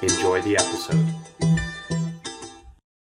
Enjoy the episode.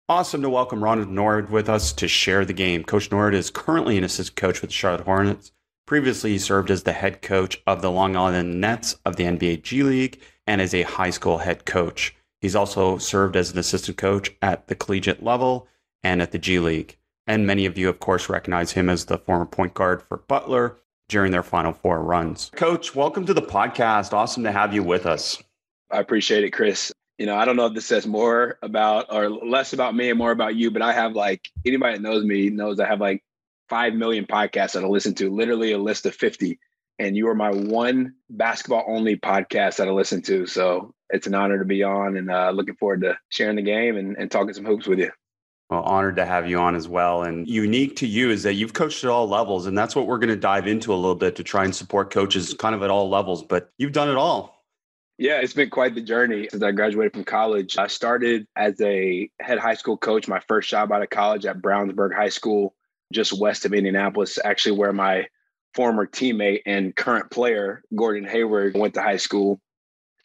Awesome to welcome Ron Nored with us to share the game. Coach Nored is currently an assistant coach with the Charlotte Hornets. Previously, he served as the head coach of the Long Island Nets of the NBA G League and as a high school head coach. He's also served as an assistant coach at the collegiate level and at the G League. And many of you, of course, recognize him as the former point guard for Butler during their Final Four runs. Coach, welcome to the podcast. Awesome to have you with us. I appreciate it, Chris. You know, I don't know if this says more about or less about me and more about you, but I have like anybody that knows me knows I have like 5 million podcasts that I listen to, literally a list of 50. And you are my one basketball only podcast that I listen to. So it's an honor to be on and uh, looking forward to sharing the game and, and talking some hoops with you. Well, honored to have you on as well. And unique to you is that you've coached at all levels. And that's what we're going to dive into a little bit to try and support coaches kind of at all levels. But you've done it all. Yeah, it's been quite the journey since I graduated from college. I started as a head high school coach, my first job out of college at Brownsburg High School, just west of Indianapolis, actually where my former teammate and current player, Gordon Hayward, went to high school.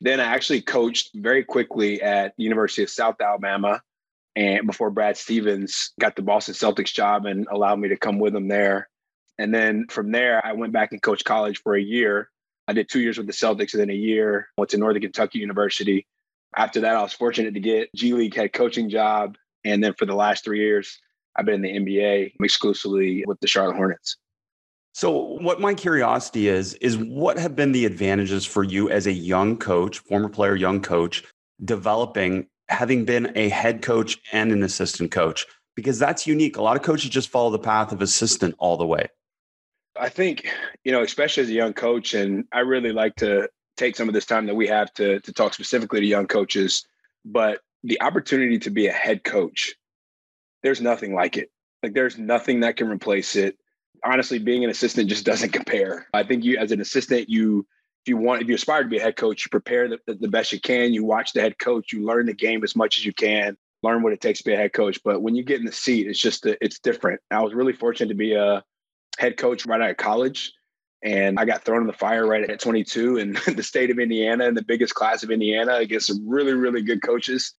Then I actually coached very quickly at University of South Alabama and before Brad Stevens got the Boston Celtics job and allowed me to come with him there. And then from there, I went back and coached college for a year. I did two years with the Celtics and then a year went to Northern Kentucky University. After that, I was fortunate to get G League head coaching job. And then for the last three years, I've been in the NBA exclusively with the Charlotte Hornets. So, what my curiosity is, is what have been the advantages for you as a young coach, former player, young coach, developing, having been a head coach and an assistant coach? Because that's unique. A lot of coaches just follow the path of assistant all the way. I think, you know, especially as a young coach, and I really like to take some of this time that we have to, to talk specifically to young coaches, but the opportunity to be a head coach, there's nothing like it. Like there's nothing that can replace it. Honestly, being an assistant just doesn't compare. I think you, as an assistant, you, if you want, if you aspire to be a head coach, you prepare the, the best you can. You watch the head coach, you learn the game as much as you can, learn what it takes to be a head coach. But when you get in the seat, it's just, it's different. I was really fortunate to be a, head coach right out of college. And I got thrown in the fire right at 22 in the state of Indiana in the biggest class of Indiana against some really, really good coaches.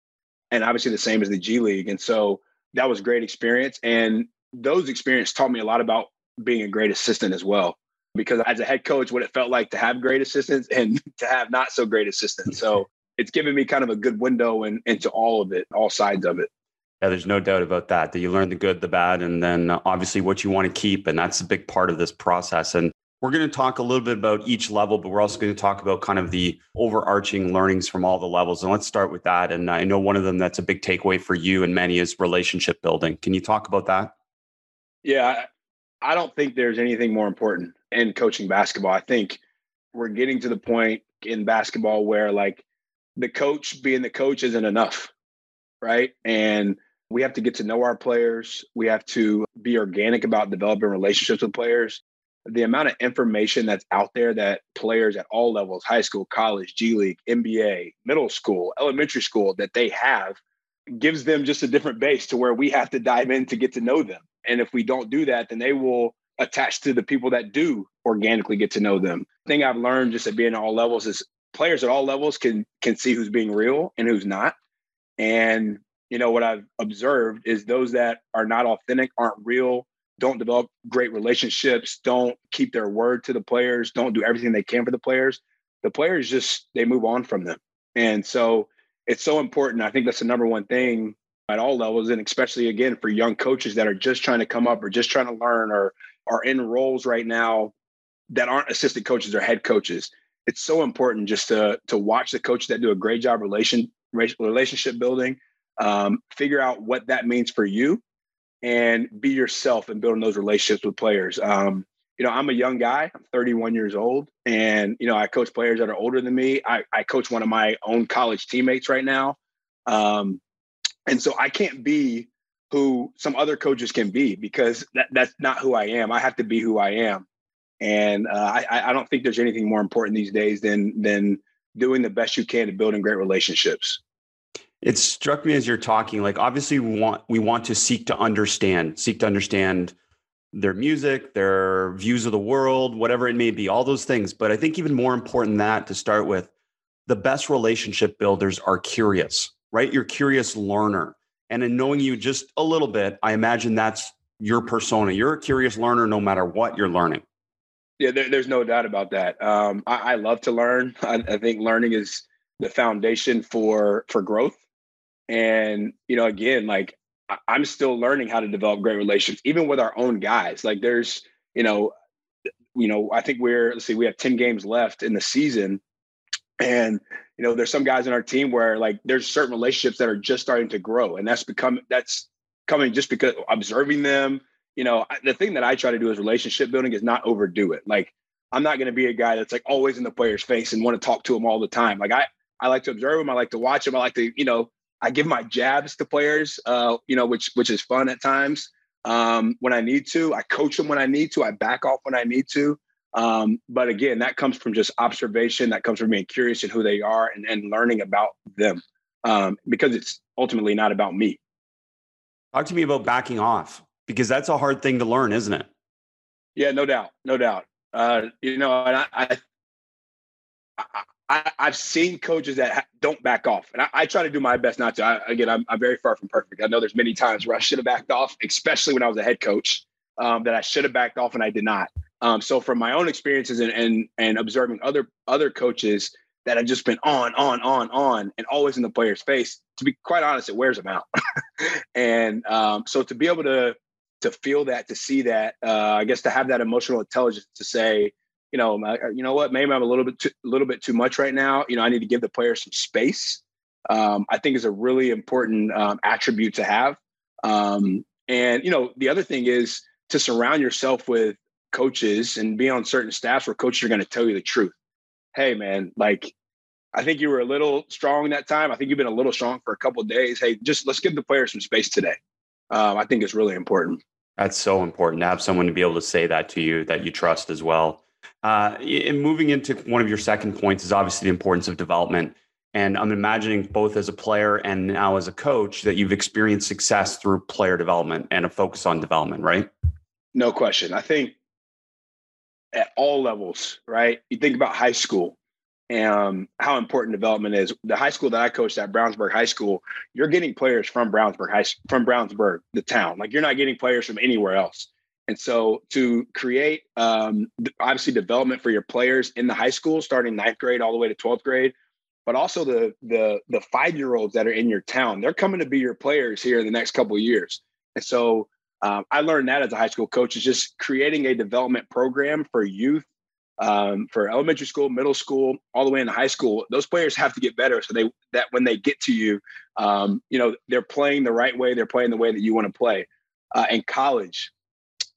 And obviously the same as the G League. And so that was great experience. And those experiences taught me a lot about being a great assistant as well. Because as a head coach, what it felt like to have great assistants and to have not so great assistants. So it's given me kind of a good window in, into all of it, all sides of it. Yeah, there's no doubt about that. That you learn the good, the bad, and then uh, obviously what you want to keep. And that's a big part of this process. And we're going to talk a little bit about each level, but we're also going to talk about kind of the overarching learnings from all the levels. And let's start with that. And I know one of them that's a big takeaway for you and many is relationship building. Can you talk about that? Yeah, I don't think there's anything more important in coaching basketball. I think we're getting to the point in basketball where like the coach being the coach isn't enough, right? And we have to get to know our players. We have to be organic about developing relationships with players. The amount of information that's out there that players at all levels high school, college, G League, NBA, middle school, elementary school that they have gives them just a different base to where we have to dive in to get to know them. And if we don't do that, then they will attach to the people that do organically get to know them. The thing I've learned just at being at all levels is players at all levels can can see who's being real and who's not. And you know what I've observed is those that are not authentic, aren't real, don't develop great relationships, don't keep their word to the players, don't do everything they can for the players. The players just they move on from them. And so it's so important. I think that's the number one thing at all levels, and especially again for young coaches that are just trying to come up or just trying to learn or are in roles right now that aren't assistant coaches or head coaches. It's so important just to to watch the coaches that do a great job relation relationship building, um, figure out what that means for you, and be yourself and building those relationships with players. Um, you know, I'm a young guy. I'm 31 years old, and you know, I coach players that are older than me. I, I coach one of my own college teammates right now, Um, and so I can't be who some other coaches can be because that, that's not who I am. I have to be who I am. And uh, I, I don't think there's anything more important these days than than doing the best you can to building great relationships. It struck me as you're talking, like obviously we want we want to seek to understand, seek to understand their music, their views of the world, whatever it may be, all those things. But I think even more important than that to start with, the best relationship builders are curious, right? You're curious learner. And in knowing you just a little bit, I imagine that's your persona. You're a curious learner no matter what you're learning. Yeah, there, there's no doubt about that. Um, I, I, love to learn. I, I, think learning is the foundation for for growth. And you know, again, like I'm still learning how to develop great relations, even with our own guys. Like there's, you know, you know, I think we're let's see, we have 10 games left in the season. And you know, there's some guys in our team where like there's certain relationships that are just starting to grow, and that's become that's coming just because observing them. You know, the thing that I try to do is relationship building is not overdo it. Like I'm not going to be a guy that's like always in the player's face and want to talk to them all the time. Like I I like to observe them. I like to watch them. I like to you know I give my jabs to players. Uh, you know, which which is fun at times. Um, when I need to, I coach them when I need to. I back off when I need to. Um, but again, that comes from just observation. That comes from being curious in who they are and, and learning about them um, because it's ultimately not about me. Talk to me about backing off because that's a hard thing to learn, isn't it? Yeah, no doubt, no doubt. Uh, you know, and I, I, I, have seen coaches that ha- don't back off, and I, I, try to do my best not to. I, again, I'm, I'm, very far from perfect. I know there's many times where I should have backed off, especially when I was a head coach, um, that I should have backed off and I did not. Um, so from my own experiences and, and and observing other other coaches that have just been on, on, on, on, and always in the player's face, to be quite honest, it wears them out. and um, so to be able to to feel that, to see that, uh, I guess to have that emotional intelligence to say, you know, you know what, maybe I'm a little bit too, a little bit too much right now. You know, I need to give the player some space. Um, I think is a really important um, attribute to have. Um, and you know, the other thing is to surround yourself with coaches and be on certain staffs where coaches are going to tell you the truth. Hey, man, like I think you were a little strong that time. I think you've been a little strong for a couple days. Hey, just let's give the players some space today. Um, I think it's really important. That's so important to have someone to be able to say that to you that you trust as well. Uh, and moving into one of your second points is obviously the importance of development. And I'm imagining both as a player and now as a coach that you've experienced success through player development and a focus on development, right? No question. I think at all levels, right? You think about high school and how important development is. The high school that I coached at Brownsburg High School, you're getting players from Brownsburg High from Brownsburg, the town. Like you're not getting players from anywhere else. And so to create um, obviously development for your players in the high school, starting ninth grade all the way to 12th grade, but also the the the five year olds that are in your town, they're coming to be your players here in the next couple of years. And so um, I learned that as a high school coach is just creating a development program for youth, um, for elementary school, middle school, all the way into high school. Those players have to get better so they that when they get to you, um, you know they're playing the right way, they're playing the way that you want to play. Uh, in college,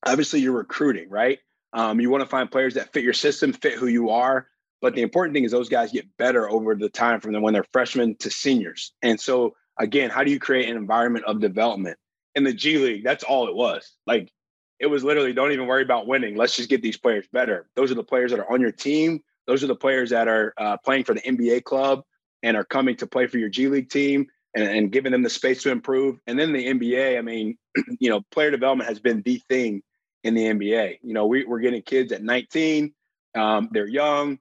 obviously you're recruiting, right? Um, you want to find players that fit your system, fit who you are. But the important thing is those guys get better over the time from when they're freshmen to seniors. And so again, how do you create an environment of development? in the G League, that's all it was. Like it was literally don't even worry about winning. Let's just get these players better. Those are the players that are on your team. Those are the players that are uh, playing for the NBA club and are coming to play for your G League team and, and giving them the space to improve. And then the NBA, I mean, you know, player development has been the thing in the NBA. You know, we, we're getting kids at 19. Um, they're young,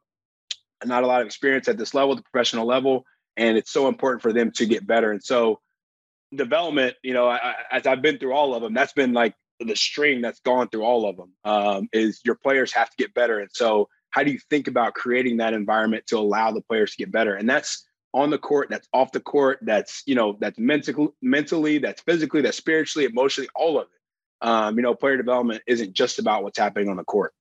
not a lot of experience at this level, the professional level, and it's so important for them to get better. And so development, you know, I, as I've been through all of them, that's been like the string that's gone through all of them. Um, is your players have to get better, and so how do you think about creating that environment to allow the players to get better? And that's on the court, that's off the court, that's you know, that's mentally, mentally, that's physically, that's spiritually, emotionally, all of it. Um, you know, player development isn't just about what's happening on the court.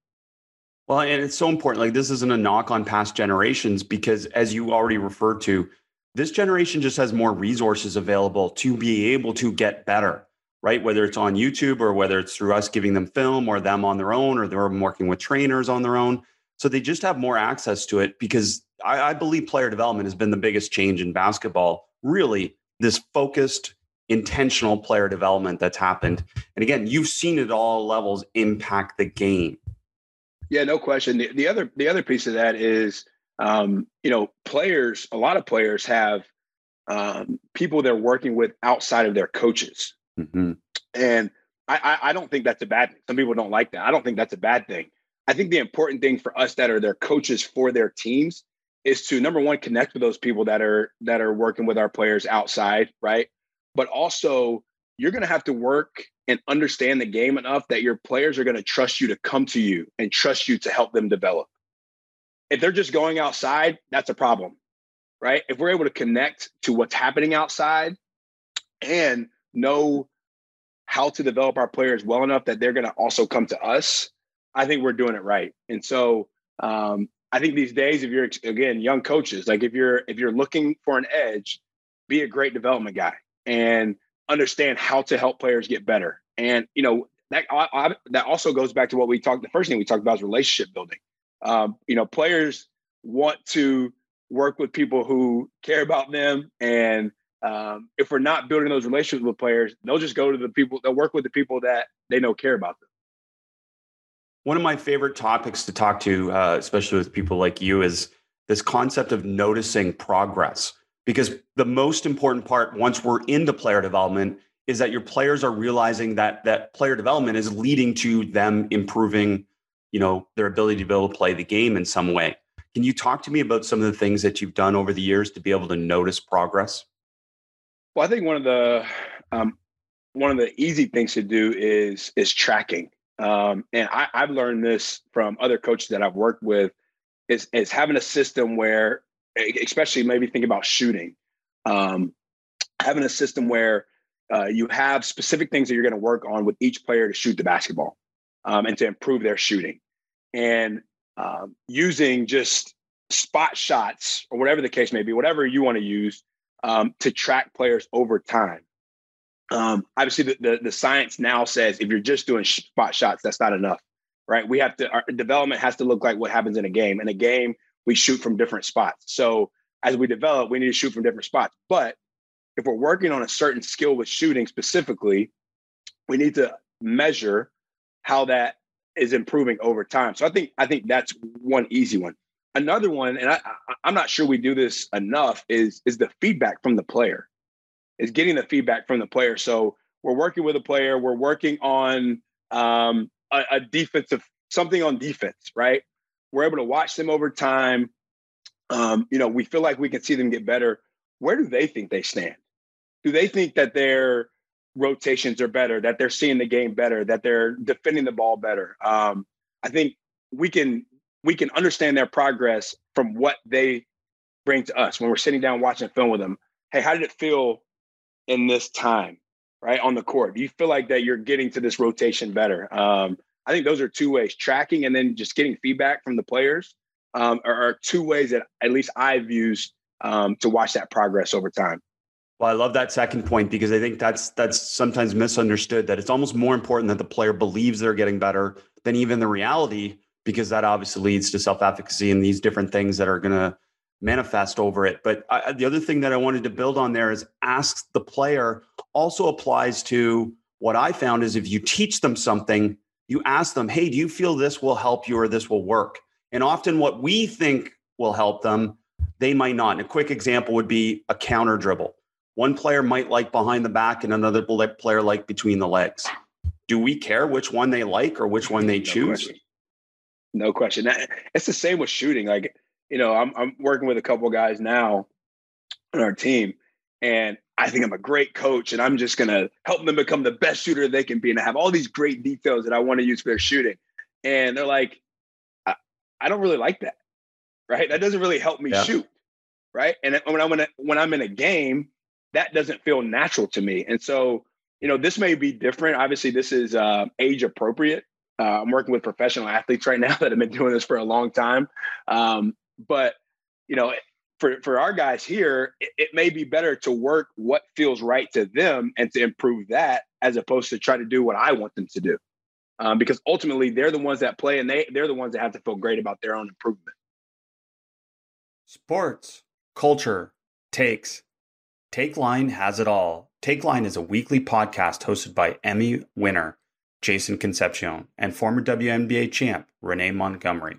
Well, and it's so important. Like this isn't a knock on past generations because, as you already referred to, this generation just has more resources available to be able to get better, right? Whether it's on YouTube or whether it's through us giving them film or them on their own or they're working with trainers on their own. So they just have more access to it because I, I believe player development has been the biggest change in basketball, really, this focused intentional player development that's happened. And again, you've seen it all levels impact the game. Yeah, no question. The, the other the other piece of that is um, you know, players, a lot of players have um, people they're working with outside of their coaches. Mm-hmm. And I, I don't think that's a bad thing. Some people don't like that. I don't think that's a bad thing. I think the important thing for us that are their coaches for their teams is to number one connect with those people that are that are working with our players outside, right? But also you're going to have to work and understand the game enough that your players are going to trust you to come to you and trust you to help them develop. If they're just going outside, that's a problem, right? If we're able to connect to what's happening outside and know how to develop our players well enough that they're going to also come to us, I think we're doing it right. And so um, I think these days, if you're again young coaches, like if you're if you're looking for an edge, be a great development guy and understand how to help players get better. And you know that I, I, that also goes back to what we talked. The first thing we talked about is relationship building. Um, you know, players want to work with people who care about them and um, if we're not building those relationships with players, they'll just go to the people, they'll work with the people that they know care about them. One of my favorite topics to talk to, uh, especially with people like you, is this concept of noticing progress. Because the most important part, once we're into player development, is that your players are realizing that that player development is leading to them improving, you know, their ability to be able to play the game in some way. Can you talk to me about some of the things that you've done over the years to be able to notice progress? Well, I think one of the um, one of the easy things to do is is tracking. Um, and I, I've learned this from other coaches that I've worked with is is having a system where, especially maybe think about shooting, um, having a system where uh, you have specific things that you're going to work on with each player to shoot the basketball um, and to improve their shooting, and um, using just spot shots or whatever the case may be, whatever you want to use um, to track players over time. Um, obviously, the, the, the science now says if you're just doing spot shots, that's not enough, right? We have to our development has to look like what happens in a game. In a game, we shoot from different spots. So as we develop, we need to shoot from different spots. But if we're working on a certain skill with shooting specifically, we need to measure how that is improving over time. So I think I think that's one easy one. Another one, and I, I'm not sure we do this enough, is is the feedback from the player. Is getting the feedback from the player. So we're working with a player. We're working on um, a, a defensive something on defense, right? We're able to watch them over time. Um, you know, we feel like we can see them get better. Where do they think they stand? Do they think that their rotations are better, that they're seeing the game better, that they're defending the ball better? Um, I think we can we can understand their progress from what they bring to us when we're sitting down watching film with them. Hey, how did it feel in this time, right on the court? Do you feel like that you're getting to this rotation better? Um, I think those are two ways: tracking and then just getting feedback from the players um, are, are, two ways that at least I've used um, to watch that progress over time. Well, I love that second point because I think that's that's sometimes misunderstood. That it's almost more important that the player believes they're getting better than even the reality because that obviously leads to self efficacy and these different things that are going to manifest over it. But I, the other thing that I wanted to build on there is ask the player also applies to what I found is if you teach them something, you ask them, hey, do you feel this will help you or this will work? And often what we think will help them, they might not. And a quick example would be a counter dribble. One player might like behind the back and another player like between the legs. Do we care which one they like or which one they choose? No question. It's the same with shooting. Like, you know, I'm I'm working with a couple guys now on our team, and I think I'm a great coach, and I'm just gonna help them become the best shooter they can be, and I have all these great details that I want to use for their shooting. And they're like, I, I don't really like that, right? That doesn't really help me yeah. shoot, right? And when I'm in a, when I'm in a game, that doesn't feel natural to me. And so, you know, this may be different. Obviously, this is uh, age appropriate uh, I'm working with professional athletes right now that have been doing this for a long time. Um, but you know, for for our guys here, it, it, may be better to work what feels right to them and to improve that, as opposed to try to do what I want them to do. Um, because ultimately, they're the ones that play, and they they're the ones that have to feel great about their own improvement. Sports culture takes Takeline has it all. Takeline is a weekly podcast hosted by Emmy winner Jason Concepcion and former WNBA champ Renee Montgomery.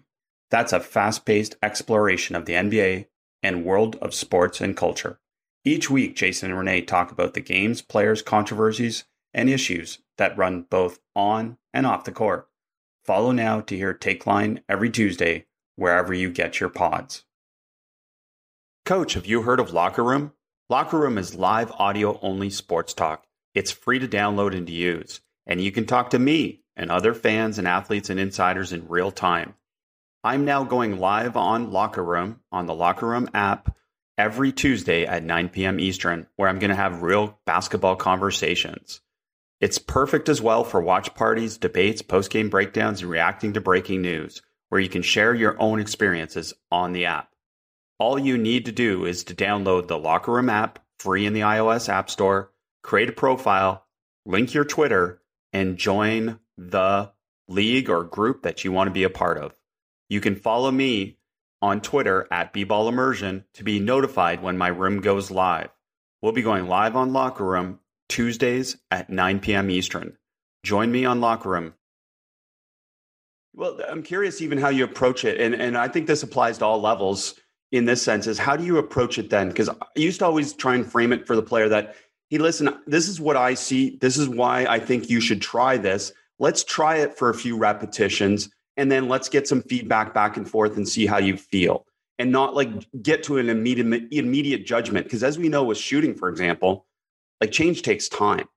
That's a fast paced exploration of the NBA and world of sports and culture. Each week, Jason and Renee talk about the games, players, controversies, and issues that run both on and off the court. Follow now to hear Takeline every Tuesday, wherever you get your pods. Coach, have you heard of Locker Room? Locker Room is live audio only sports talk. It's free to download and to use, and you can talk to me and other fans and athletes and insiders in real time. I'm now going live on Locker Room on the Locker Room app every Tuesday at 9 p.m. Eastern, where I'm going to have real basketball conversations. It's perfect as well for watch parties, debates, post game breakdowns, and reacting to breaking news, where you can share your own experiences on the app. All you need to do is to download the Locker Room app free in the iOS App Store, create a profile, link your Twitter, and join the league or group that you want to be a part of. You can follow me on Twitter at bball immersion to be notified when my room goes live. We'll be going live on Locker Room Tuesdays at 9 p.m. Eastern. Join me on Locker Room. Well, I'm curious even how you approach it. And, and I think this applies to all levels in this sense is how do you approach it then? Because I used to always try and frame it for the player that, hey, listen, this is what I see. This is why I think you should try this. Let's try it for a few repetitions and then let's get some feedback back and forth and see how you feel and not like get to an immediate immediate judgment because as we know with shooting for example like change takes time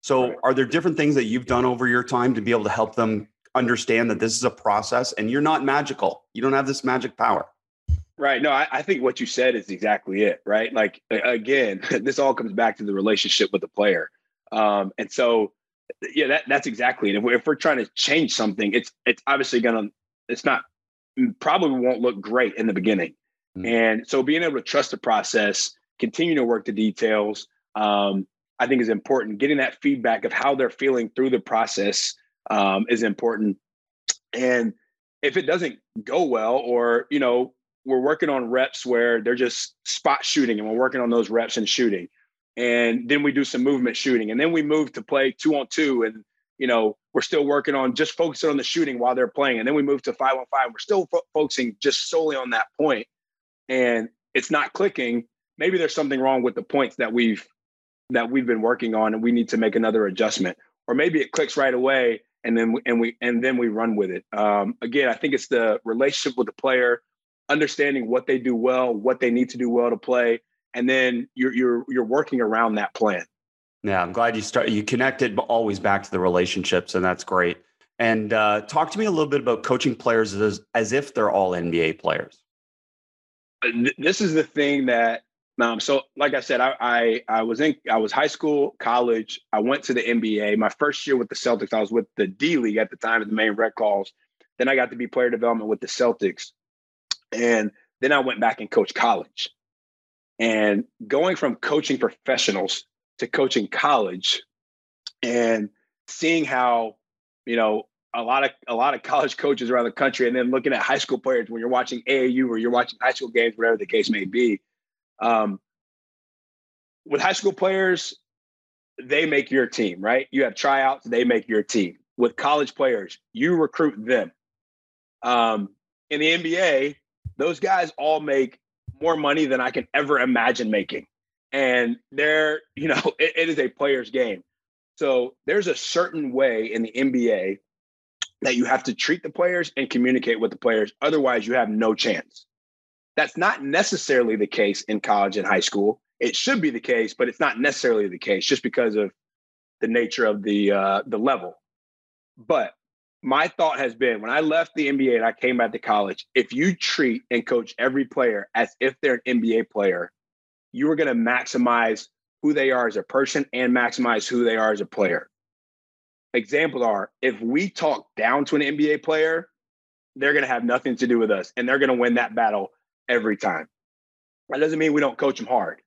so are there different things that you've done over your time to be able to help them understand that this is a process and you're not magical you don't have this magic power Right. No, I, I, think what you said is exactly it. Right. Like again, this all comes back to the relationship with the player. Um, and so, yeah, that, that's exactly it. If we're, if we're trying to change something, it's it's obviously gonna. It's not probably won't look great in the beginning. Mm-hmm. And so, being able to trust the process, continue to work the details, um, I think is important. Getting that feedback of how they're feeling through the process um, is important. And if it doesn't go well, or you know, we're working on reps where they're just spot shooting and we're working on those reps and shooting and then we do some movement shooting. And then we move to play two on two. And you know we're still working on just focusing on the shooting while they're playing. And then we move to five on five. We're still fo- focusing just solely on that point. And it's not clicking. Maybe there's something wrong with the points that we've that we've been working on and we need to make another adjustment. Or maybe it clicks right away and then we, and we and then we run with it. Um, again i think it's the relationship with the player understanding what they do well, what they need to do well to play, and then you're you're you're working around that plan. Yeah, I'm glad you start you connected always back to the relationships, and that's great. And uh, talk to me a little bit about coaching players as as if they're all NBA players. Uh, this is the thing that um, so like I said, I, I I was in I was high school, college. I went to the NBA. My first year with the Celtics, I was with the D League at the time of the Maine Red Claws. Then I got to be player development with the Celtics. And then I went back and coached college. And going from coaching professionals to coaching college and seeing how, you know, a lot of a lot of college coaches around the country, and then looking at high school players when you're watching AAU or you're watching high school games, whatever the case may be. Um, with high school players, they make your team, right? You have tryouts, they make your team. With college players, you recruit them. Um, in the NBA, those guys all make more money than I can ever imagine making. And they're, you know, it, it is a player's game. So there's a certain way in the NBA that you have to treat the players and communicate with the players. Otherwise, you have no chance. That's not necessarily the case in college and high school. It should be the case, but it's not necessarily the case just because of the nature of the uh, the level. But my thought has been when I left the NBA and I came back to college, if you treat and coach every player as if they're an NBA player, you are going to maximize who they are as a person and maximize who they are as a player. Examples are if we talk down to an NBA player, they're going to have nothing to do with us and they're going to win that battle every time. That doesn't mean we don't coach them hard,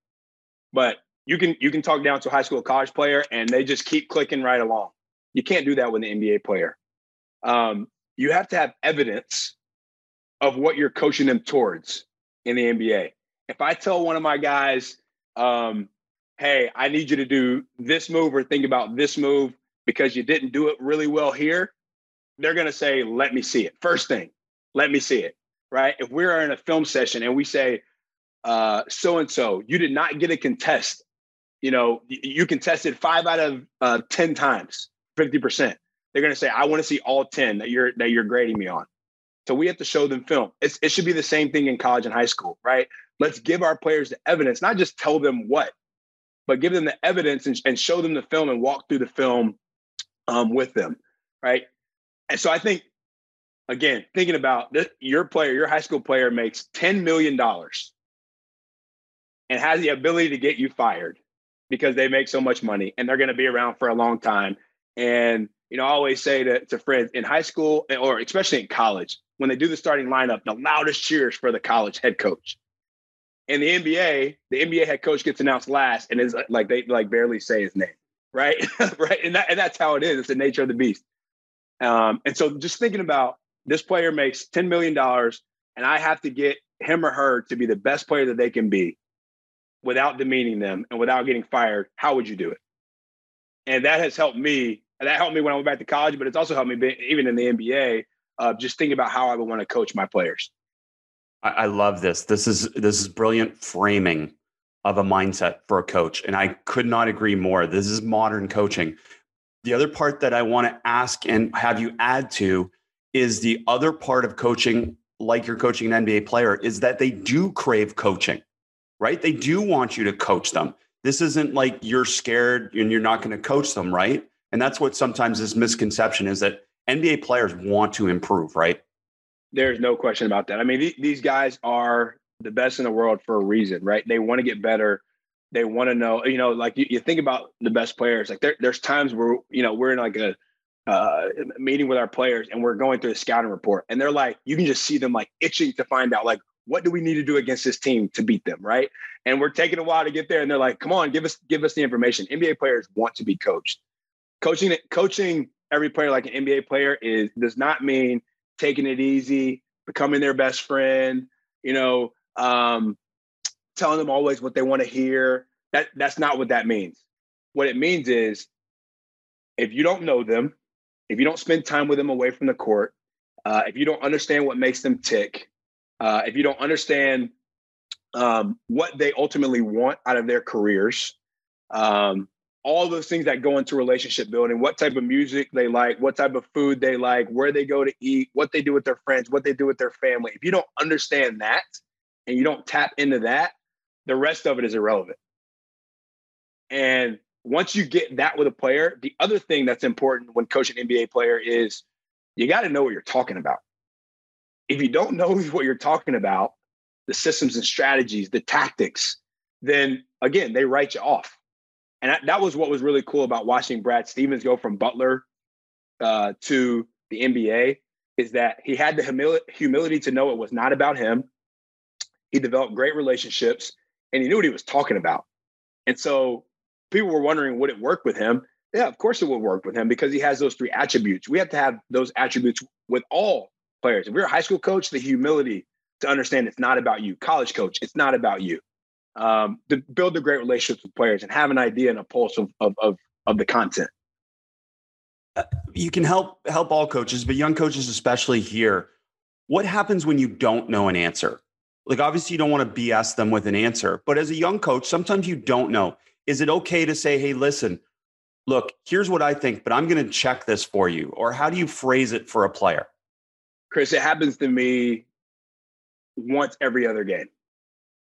but you can you can talk down to a high school college player and they just keep clicking right along. You can't do that with an NBA player um, you have to have evidence of what you're coaching them towards in the NBA. If I tell one of my guys, um, hey, I need you to do this move or think about this move because you didn't do it really well here, they're going to say, let me see it. First thing, let me see it. Right. If we're in a film session and we say, so and so, you did not get a contest, you know, you contested five out of uh, 10 times, 50%. They're going to say, I want to see all 10 that you're that you're grading me on. So we have to show them film. It's, it should be the same thing in college and high school, right? Let's give our players the evidence, not just tell them what, but give them the evidence and, and show them the film and walk through the film um, with them, right? And so I think, again, thinking about this, your player, your high school player makes $10 million and has the ability to get you fired because they make so much money and they're going to be around for a long time. And, you know, I always say to, to friends in high school or especially in college, when they do the starting lineup, the loudest cheers for the college head coach. In the NBA, the NBA head coach gets announced last and is like they like barely say his name, right? right. And, that, and that's how it is. It's the nature of the beast. Um, and so just thinking about this player makes $10 million and I have to get him or her to be the best player that they can be without demeaning them and without getting fired, how would you do it? And that has helped me. And that helped me when I went back to college, but it's also helped me be, even in the NBA, uh, just thinking about how I would want to coach my players. I, I love this. This is this is brilliant framing of a mindset for a coach, and I could not agree more. This is modern coaching. The other part that I want to ask and have you add to is the other part of coaching, like you're coaching an NBA player, is that they do crave coaching right? They do want you to coach them. This isn't like you're scared and you're not going to coach them, right? And that's what sometimes this misconception is that NBA players want to improve, right? There's no question about that. I mean, th- these guys are the best in the world for a reason, right? They want to get better. They want to know, you know, like you, you think about the best players. Like there, there's times where you know we're in like a uh, meeting with our players and we're going through a scouting report, and they're like, you can just see them like itching to find out like what do we need to do against this team to beat them, right? And we're taking a while to get there, and they're like, "Come on, give us give us the information." NBA players want to be coached. Coaching coaching every player like an NBA player is does not mean taking it easy, becoming their best friend, you know, um, telling them always what they want to hear. That that's not what that means. What it means is if you don't know them, if you don't spend time with them away from the court, uh, if you don't understand what makes them tick, uh, if you don't understand um, what they ultimately want out of their careers, um, all those things that go into relationship building, what type of music they like, what type of food they like, where they go to eat, what they do with their friends, what they do with their family. If you don't understand that and you don't tap into that, the rest of it is irrelevant. And once you get that with a player, the other thing that's important when coaching an NBA player is you got to know what you're talking about if you don't know what you're talking about, the systems and strategies, the tactics, then again, they write you off. And that, was what was really cool about watching Brad Stevens go from Butler uh, to the NBA is that he had the humil- humility to know it was not about him. He developed great relationships and he knew what he was talking about. And so people were wondering, would it work with him? Yeah, of course it would work with him because he has those three attributes. We have to have those attributes with all players. If you're a high school coach, the humility to understand it's not about you. College coach, it's not about you. Um, to build the great relationships with players and have an idea and a pulse of of of, of the content. Uh, you can help help all coaches, but young coaches especially here. What happens when you don't know an answer? Like obviously you don't want to BS them with an answer, but as a young coach, sometimes you don't know. Is it okay to say, "Hey, listen, look, here's what I think, but I'm going to check this for you," or how do you phrase it for a player? Chris, it happens to me once every other game,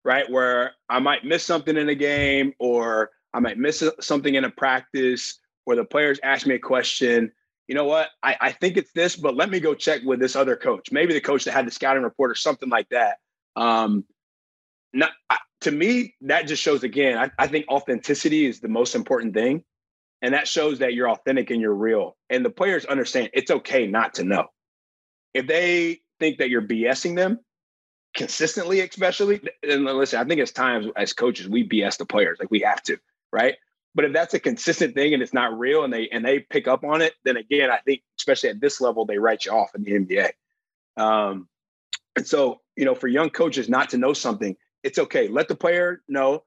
right? Where I might miss something in a game or I might miss something in a practice where the players ask me a question. You know what? I, I think it's this, but let me go check with this other coach. Maybe the coach that had the scouting report or something like that. Um, not, to me, that just shows again, I, I think authenticity is the most important thing. And that shows that you're authentic and you're real. And the players understand it's okay not to know if they think that you're BSing them consistently, especially, and listen, I think it's times as coaches we BS the players, like we have to, right? But if that's a consistent thing and it's not real, and they and they pick up on it, then again, I think especially at this level, they write you off in the NBA. Um, and so, you know, for young coaches not to know something, it's okay. Let the player know.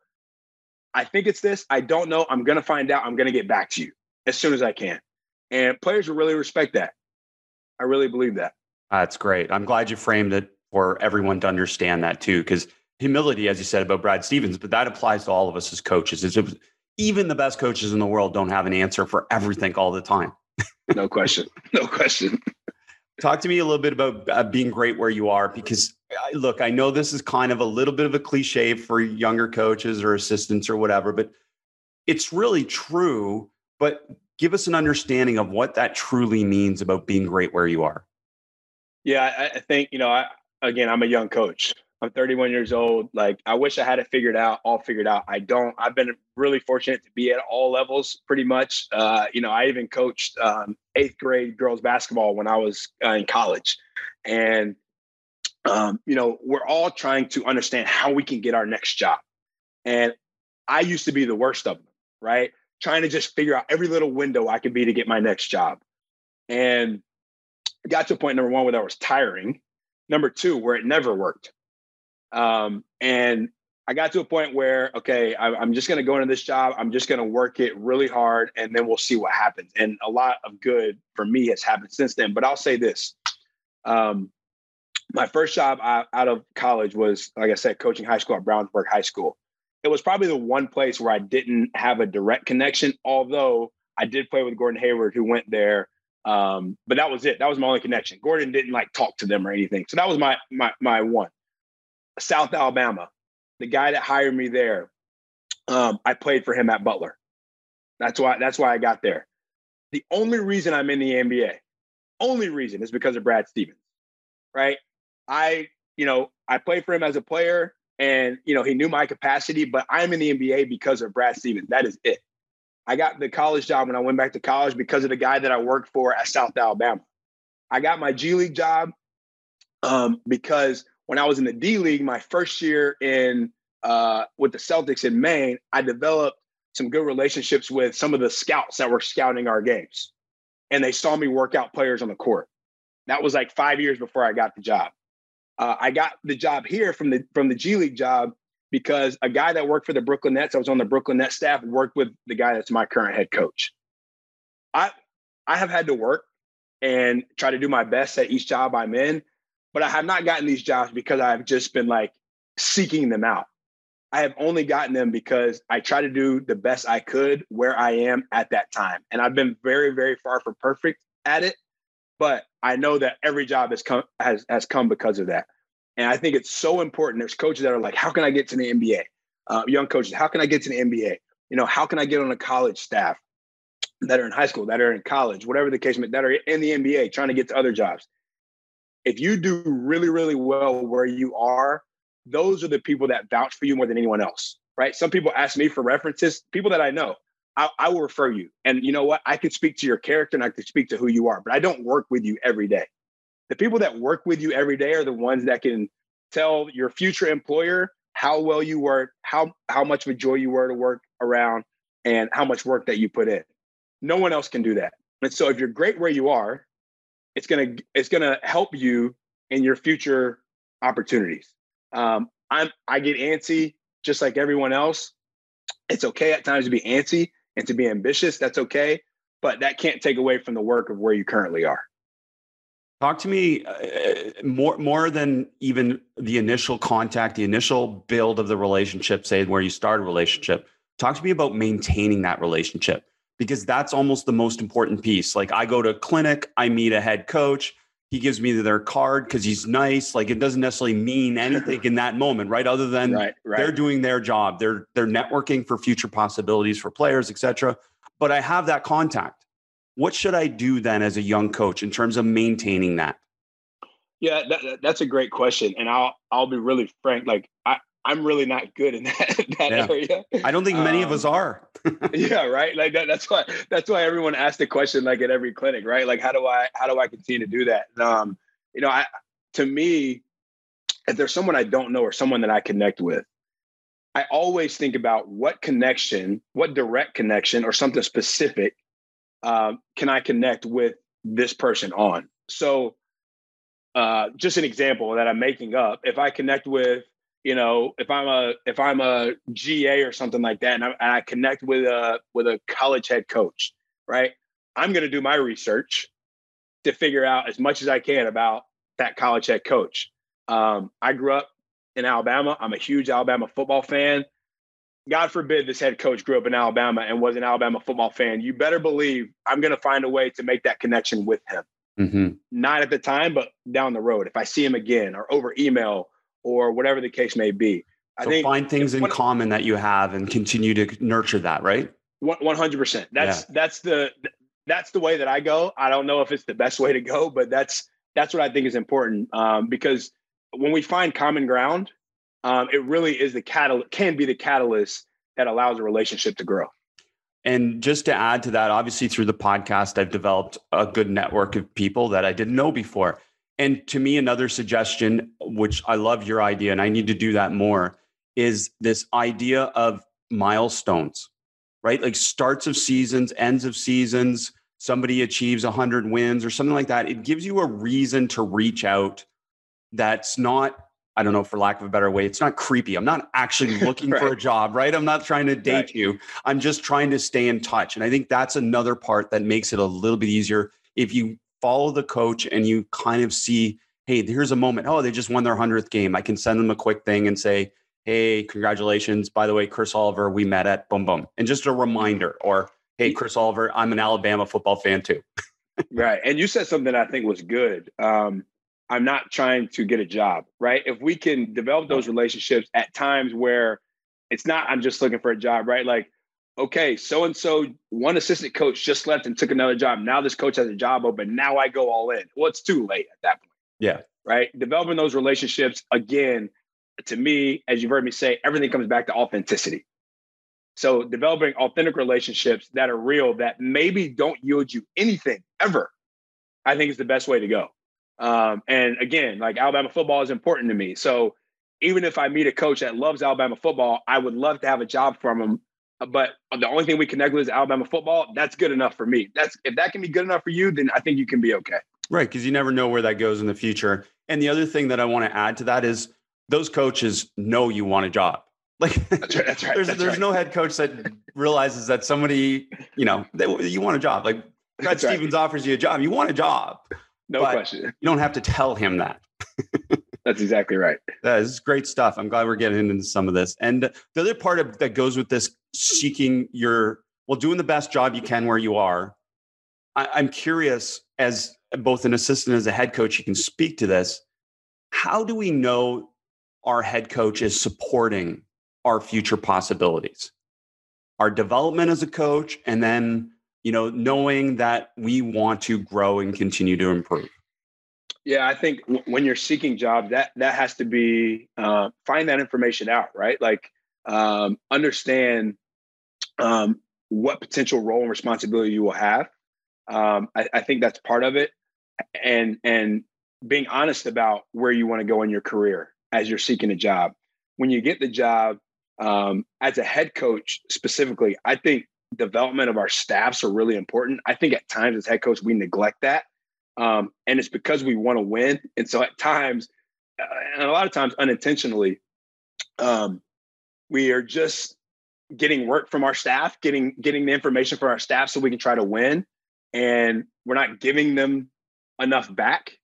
I think it's this. I don't know. I'm to find out. I'm to get back to you as soon as I can. And players will really respect that. I really believe that. That's great. I'm glad you framed it for everyone to understand that too, because humility, as you said about Brad Stevens, but that applies to all of us as coaches. It's, even the best coaches in the world don't have an answer for everything all the time. no question. No question. Talk to me a little bit about uh, being great where you are, because I, look, I know this is kind of a little bit of a cliche for younger coaches or assistants or whatever, but it's really true. But give us an understanding of what that truly means about being great where you are. Yeah, I, I think, you know, I, again, I'm a young coach. I'm 31 years old. Like, I wish I had it figured out, all figured out. I don't. I've been really fortunate to be at all levels, pretty much. Uh, you know, I even coached um, eighth grade girls basketball when I was uh, in college, and um, you know, we're all trying to understand how we can get our next job. And I used to be the worst of them, right? Trying to just figure out every little window I could be to get my next job. And got to a point number one where that was tiring. Number two, where it never worked. Um, and I got to a point where, okay, I, I'm just going to go into this job. I'm just going to work it really hard and then we'll see what happens. And a lot of good for me has happened since then. But I'll say this um, my first job out of college was, like I said, coaching high school at Brownsburg High School. It was probably the one place where I didn't have a direct connection, although I did play with Gordon Hayward, who went there. Um, but that was it. That was my only connection. Gordon didn't like talk to them or anything. So that was my my my one. South Alabama, the guy that hired me there, um, I played for him at Butler. That's why that's why I got there. The only reason I'm in the NBA, only reason is because of Brad Stevens, right? I, you know, I played for him as a player and, you know, he knew my capacity, but I'm in the NBA because of Brad Stevens. That is it. I got the college job when I went back to college because of the guy that I worked for at South Alabama. I got my G League job um, because when I was in the D League, my first year in uh, with the Celtics in Maine, I developed some good relationships with some of the scouts that were scouting our games, and they saw me work out players on the court. That was like five years before I got the job. Uh, I got the job here from the from the G League job because a guy that worked for the Brooklyn Nets, I was on the Brooklyn Nets staff, worked with the guy that's my current head coach. I I have had to work and try to do my best at each job I'm in, but I have not gotten these jobs because I've just been like seeking them out. I have only gotten them because I try to do the best I could where I am at that time. And I've been very, very far from perfect at it. But I know that every job has come has has come because of that. And I think it's so important. There's coaches that are like, how can I get to the NBA? Uh, young coaches, how can I get to the NBA? You know, how can I get on a college staff that are in high school, that are in college, whatever the case may that are in the NBA, trying to get to other jobs. If you do really, really well where you are, those are the people that vouch for you more than anyone else, right? Some people ask me for references, people that I know. I, I, will refer you. And you know what? I can speak to your character and I can speak to who you are, but I don't work with you every day. The people that work with you every day are the ones that can tell your future employer how well you work, how how much of a joy you were to work around, and how much work that you put in. No one else can do that. And so if you're great where you are, it's gonna it's gonna help you in your future opportunities. Um, I'm I get antsy just like everyone else. It's okay at times to be antsy, and to be ambitious, that's okay. But that can't take away from the work of where you currently are. Talk to me uh, more more than even the initial contact, the initial build of the relationship, say where you start a relationship. Talk to me about maintaining that relationship because that's almost the most important piece. Like I go to a clinic, I meet a head coach, he gives me their card because he's nice. Like it doesn't necessarily mean anything in that moment, right? Other than right, right. they're doing their job, they're they're networking for future possibilities for players, etc. But I have that contact. What should I do then as a young coach in terms of maintaining that? Yeah, that, that's a great question, and I'll I'll be really frank. Like I I'm really not good in that, that yeah. area. I don't think many um, of us um, are. yeah, right. Like that, that's why that's why everyone asks the question like at every clinic, right? Like how do I how do I continue to do that? Um, you know, I to me, if there's someone I don't know or someone that I connect with, I always think about what connection, what direct connection or something specific um, can I connect with this person on? So uh, just an example that I'm making up. If I connect with you know, if I'm a if I'm a GA or something like that, and I, and I connect with a with a college head coach, right? I'm going to do my research to figure out as much as I can about that college head coach. Um, I grew up in Alabama. I'm a huge Alabama football fan. God forbid this head coach grew up in Alabama and was an Alabama football fan. You better believe I'm going to find a way to make that connection with him. Mm-hmm. Not at the time, but down the road. If I see him again or over email or whatever the case may be. I so think find things in common that you have and continue to nurture that, right? One hundred percent. That's yeah. that's the that's the way that I go. I don't know if it's the best way to go, but that's that's what I think is important um, because when we find common ground, um, it really is the catalyst can be the catalyst that allows a relationship to grow. And just to add to that, obviously through the podcast, I've developed a good network of people that I didn't know before. And to me, another suggestion, which I love your idea, and I need to do that more, is this idea of milestones, right? Like starts of seasons, ends of seasons, somebody achieves 100 wins or something like that. It gives you a reason to reach out that's not I don't know, for lack of a better way, it's not creepy. I'm not actually looking right. for a job, right? I'm not trying to date right. you. I'm just trying to stay in touch. And I think that's another part that makes it a little bit easier. If you follow the coach and you kind of see, hey, here's a moment. Oh, they just won their 100th game. I can send them a quick thing and say, hey, congratulations. By the way, Chris Oliver, we met at boom, boom. And just a reminder or, hey, Chris Oliver, I'm an Alabama football fan too. right. And you said something I think was good. Um, I'm not trying to get a job, right? If we can develop those relationships at times where it's not, I'm just looking for a job, right? Like, okay, so and so, one assistant coach just left and took another job. Now this coach has a job open. Now I go all in. Well, it's too late at that point. Yeah. Right. Developing those relationships, again, to me, as you've heard me say, everything comes back to authenticity. So developing authentic relationships that are real, that maybe don't yield you anything ever, I think is the best way to go. Um, and again, like Alabama football is important to me. So even if I meet a coach that loves Alabama football, I would love to have a job from him. But the only thing we connect with is Alabama football. That's good enough for me. That's if that can be good enough for you, then I think you can be okay. Right, because you never know where that goes in the future. And the other thing that I want to add to that is those coaches know you want a job. Like that's right. That's right. there's there's right. no head coach that realizes that somebody, you know, they, you want a job. Like Brad Stevens offers you a job, you want a job. No question. You don't have to tell him that. That's exactly right. That is great stuff. I'm glad we're getting into some of this. And the other part of that goes with this seeking your well, doing the best job you can where you are. I, I'm curious, as both an assistant as a head coach, you can speak to this. How do we know our head coach is supporting our future possibilities? Our development as a coach, and then you know, knowing that we want to grow and continue to improve? Yeah, I think w- when you're seeking jobs, that that has to be uh, find that information out, right? Like um, understand um, what potential role and responsibility you will have. Um, I, I think that's part of it, and and being honest about where you want to go in your career as you're seeking a job. When you get the job, um, as a head coach specifically, I think development of our staffs are really important. I think at times as head coach, we neglect that. Um, and it's because we want to win. And so at times, uh, and a lot of times unintentionally, um, we are just getting work from our staff, getting getting the information from our staff so we can try to win. And we're not giving them enough back.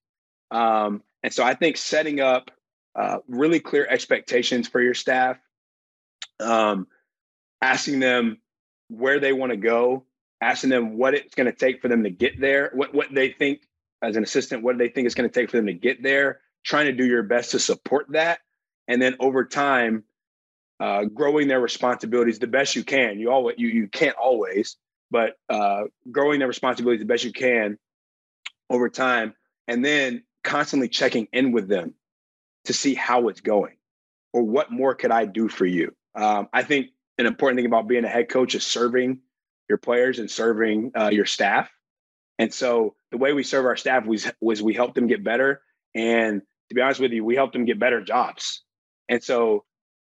Um, and so I think setting up uh, really clear expectations for your staff, um, asking them where they want to go, asking them what it's going to take for them to get there, what what they think as an assistant, what do they think it's going to take for them to get there, trying to do your best to support that, and then over time, uh, growing their responsibilities the best you can. You always you you can't always, but uh, growing their responsibilities the best you can over time, and then constantly checking in with them to see how it's going or what more could I do for you. Um, I think an important thing about being a head coach is serving your players and serving uh, your staff. And so the way we serve our staff was was we help them get better. And to be honest with you, we help them get better jobs. And so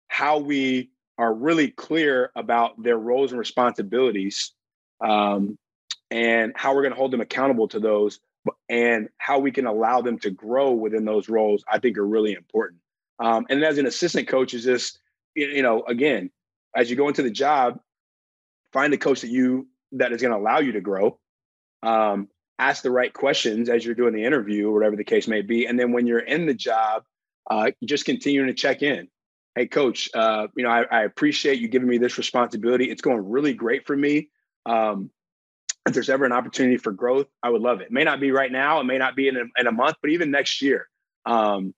how we are really clear about their roles and responsibilities um, and how we're going to hold them accountable to those and how we can allow them to grow within those roles, I think are really important. Um, and as an assistant coach, is just you know again as you go into the job, find a coach that you that is going to allow you to grow. Um, ask the right questions as you're doing the interview, whatever the case may be, and then when you're in the job, uh, just continuing to check in. Hey, coach, uh, you know I, I, appreciate you giving me this responsibility. It's going really great for me. Um, if there's ever an opportunity for growth, I would love it. it may not be right now, it may not be in a, in a month, but even next year. Um,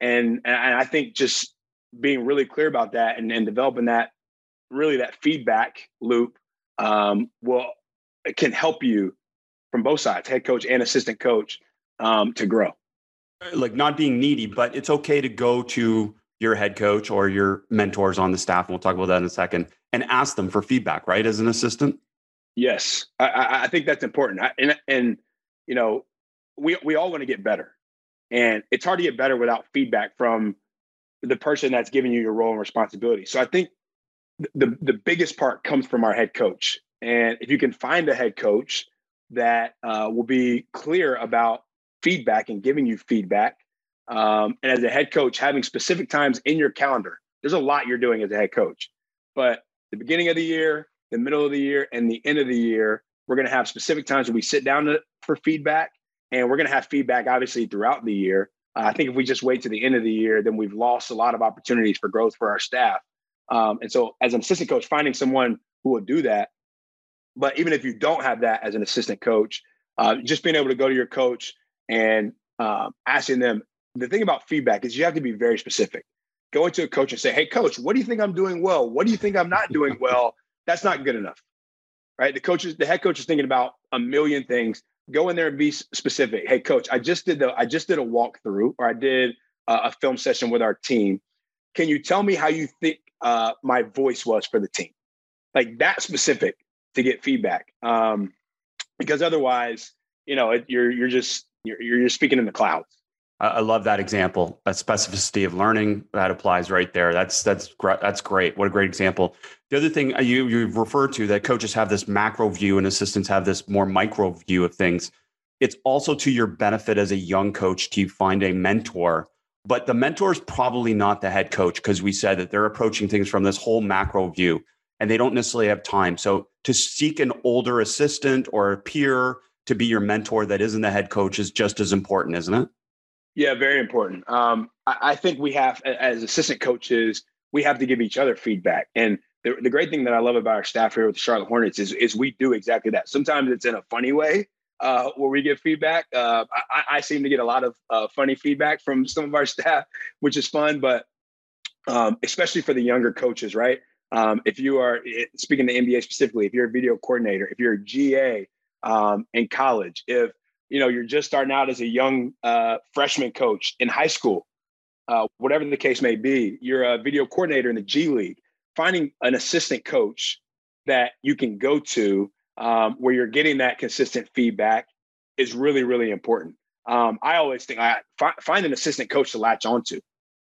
and, and I think just being really clear about that and, and developing that really that feedback loop um, will it can help you from both sides, head coach and assistant coach, um, to grow. Like not being needy, but it's okay to go to your head coach or your mentors on the staff, and we'll talk about that in a second, and ask them for feedback, right? As an assistant. Yes, I, I think that's important, I, and and you know, we we all want to get better, and it's hard to get better without feedback from the person that's giving you your role and responsibility. So I think the the biggest part comes from our head coach, and if you can find a head coach that uh, will be clear about feedback and giving you feedback, um, and as a head coach, having specific times in your calendar. There's a lot you're doing as a head coach, but the beginning of the year, the middle of the year, and the end of the year, we're going to have specific times where we sit down to, for feedback, and we're going to have feedback obviously throughout the year. Uh, I think if we just wait to the end of the year, then we've lost a lot of opportunities for growth for our staff. Um, and so, as an assistant coach, finding someone who will do that. But even if you don't have that as an assistant coach, uh, just being able to go to your coach and uh, asking them. The thing about feedback is you have to be very specific. Go into a coach and say, "Hey, coach, what do you think I'm doing well? What do you think I'm not doing well?" That's not good enough, right? The coaches, the head coach is thinking about a million things. Go in there and be specific. Hey, coach, I just did the I just did a walkthrough, or I did a film session with our team. Can you tell me how you think uh, my voice was for the team. Like that specific to get feedback. Um, because otherwise, you know, it, you're you're just you're you're speaking in the clouds. I love that example. That specificity of learning that applies right there. That's that's. That's great. What a great example. The other thing uh, you you've referred to that coaches have this macro view and assistants have this more micro view of things. It's also to your benefit as a young coach to find a mentor but the mentor is probably not the head coach because we said that they're approaching things from this whole macro view and they don't necessarily have time. So to seek an older assistant or a peer to be your mentor that isn't the head coach is just as important, isn't it? Yeah, very important. Um, I, I, think we have, as assistant coaches, we have to give each other feedback. And the, the great thing that I love about our staff here with the Charlotte Hornets is, is we do exactly that. Sometimes it's in a funny way, uh, where we get feedback. Uh, I, I, seem to get a lot of uh, funny feedback from some of our staff, which is fun, but um, especially for the younger coaches, right? Um, if you are speaking to NBA specifically, if you're a video coordinator, if you're a GA um, in college, if you know you're just starting out as a young uh, freshman coach in high school, uh, whatever the case may be, you're a video coordinator in the G League. Finding an assistant coach that you can go to um, where you're getting that consistent feedback is really, really important. Um, I always think I fi- find an assistant coach to latch onto.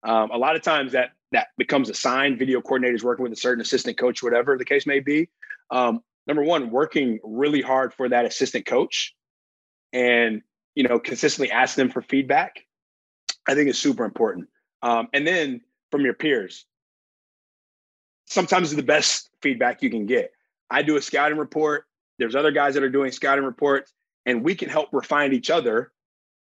Um, a lot of times that that becomes a sign. Video coordinators working with a certain assistant coach, whatever the case may be. Um, number one, working really hard for that assistant coach, and you know, consistently ask them for feedback. I think is super important. Um, and then from your peers, sometimes the best feedback you can get. I do a scouting report. There's other guys that are doing scouting reports, and we can help refine each other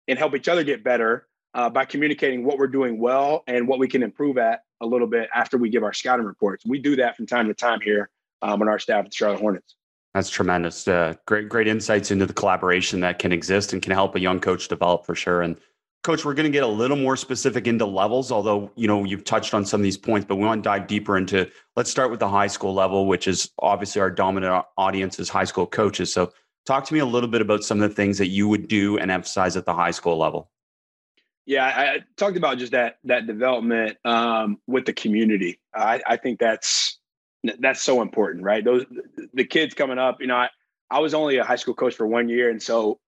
and help each other get better uh, by communicating what we're doing well and what we can improve at a little bit after we give our scouting reports. We do that from time to time here um, on our staff at the Charlotte Hornets. That's tremendous. Uh, great, great insights into the collaboration that can exist and can help a young coach develop for sure. And coach, we're going to get a little more specific into levels, although, you know, you've touched on some of these points, but we want to dive deeper into, let's start with the high school level, which is obviously our dominant audience is high school coaches. So talk to me a little bit about some of the things that you would do and emphasize at the high school level. Yeah, I talked about just that that development um, with the community. I, I think that's that's so important, right? Those the kids coming up. You know, I, I was only a high school coach for one year, and so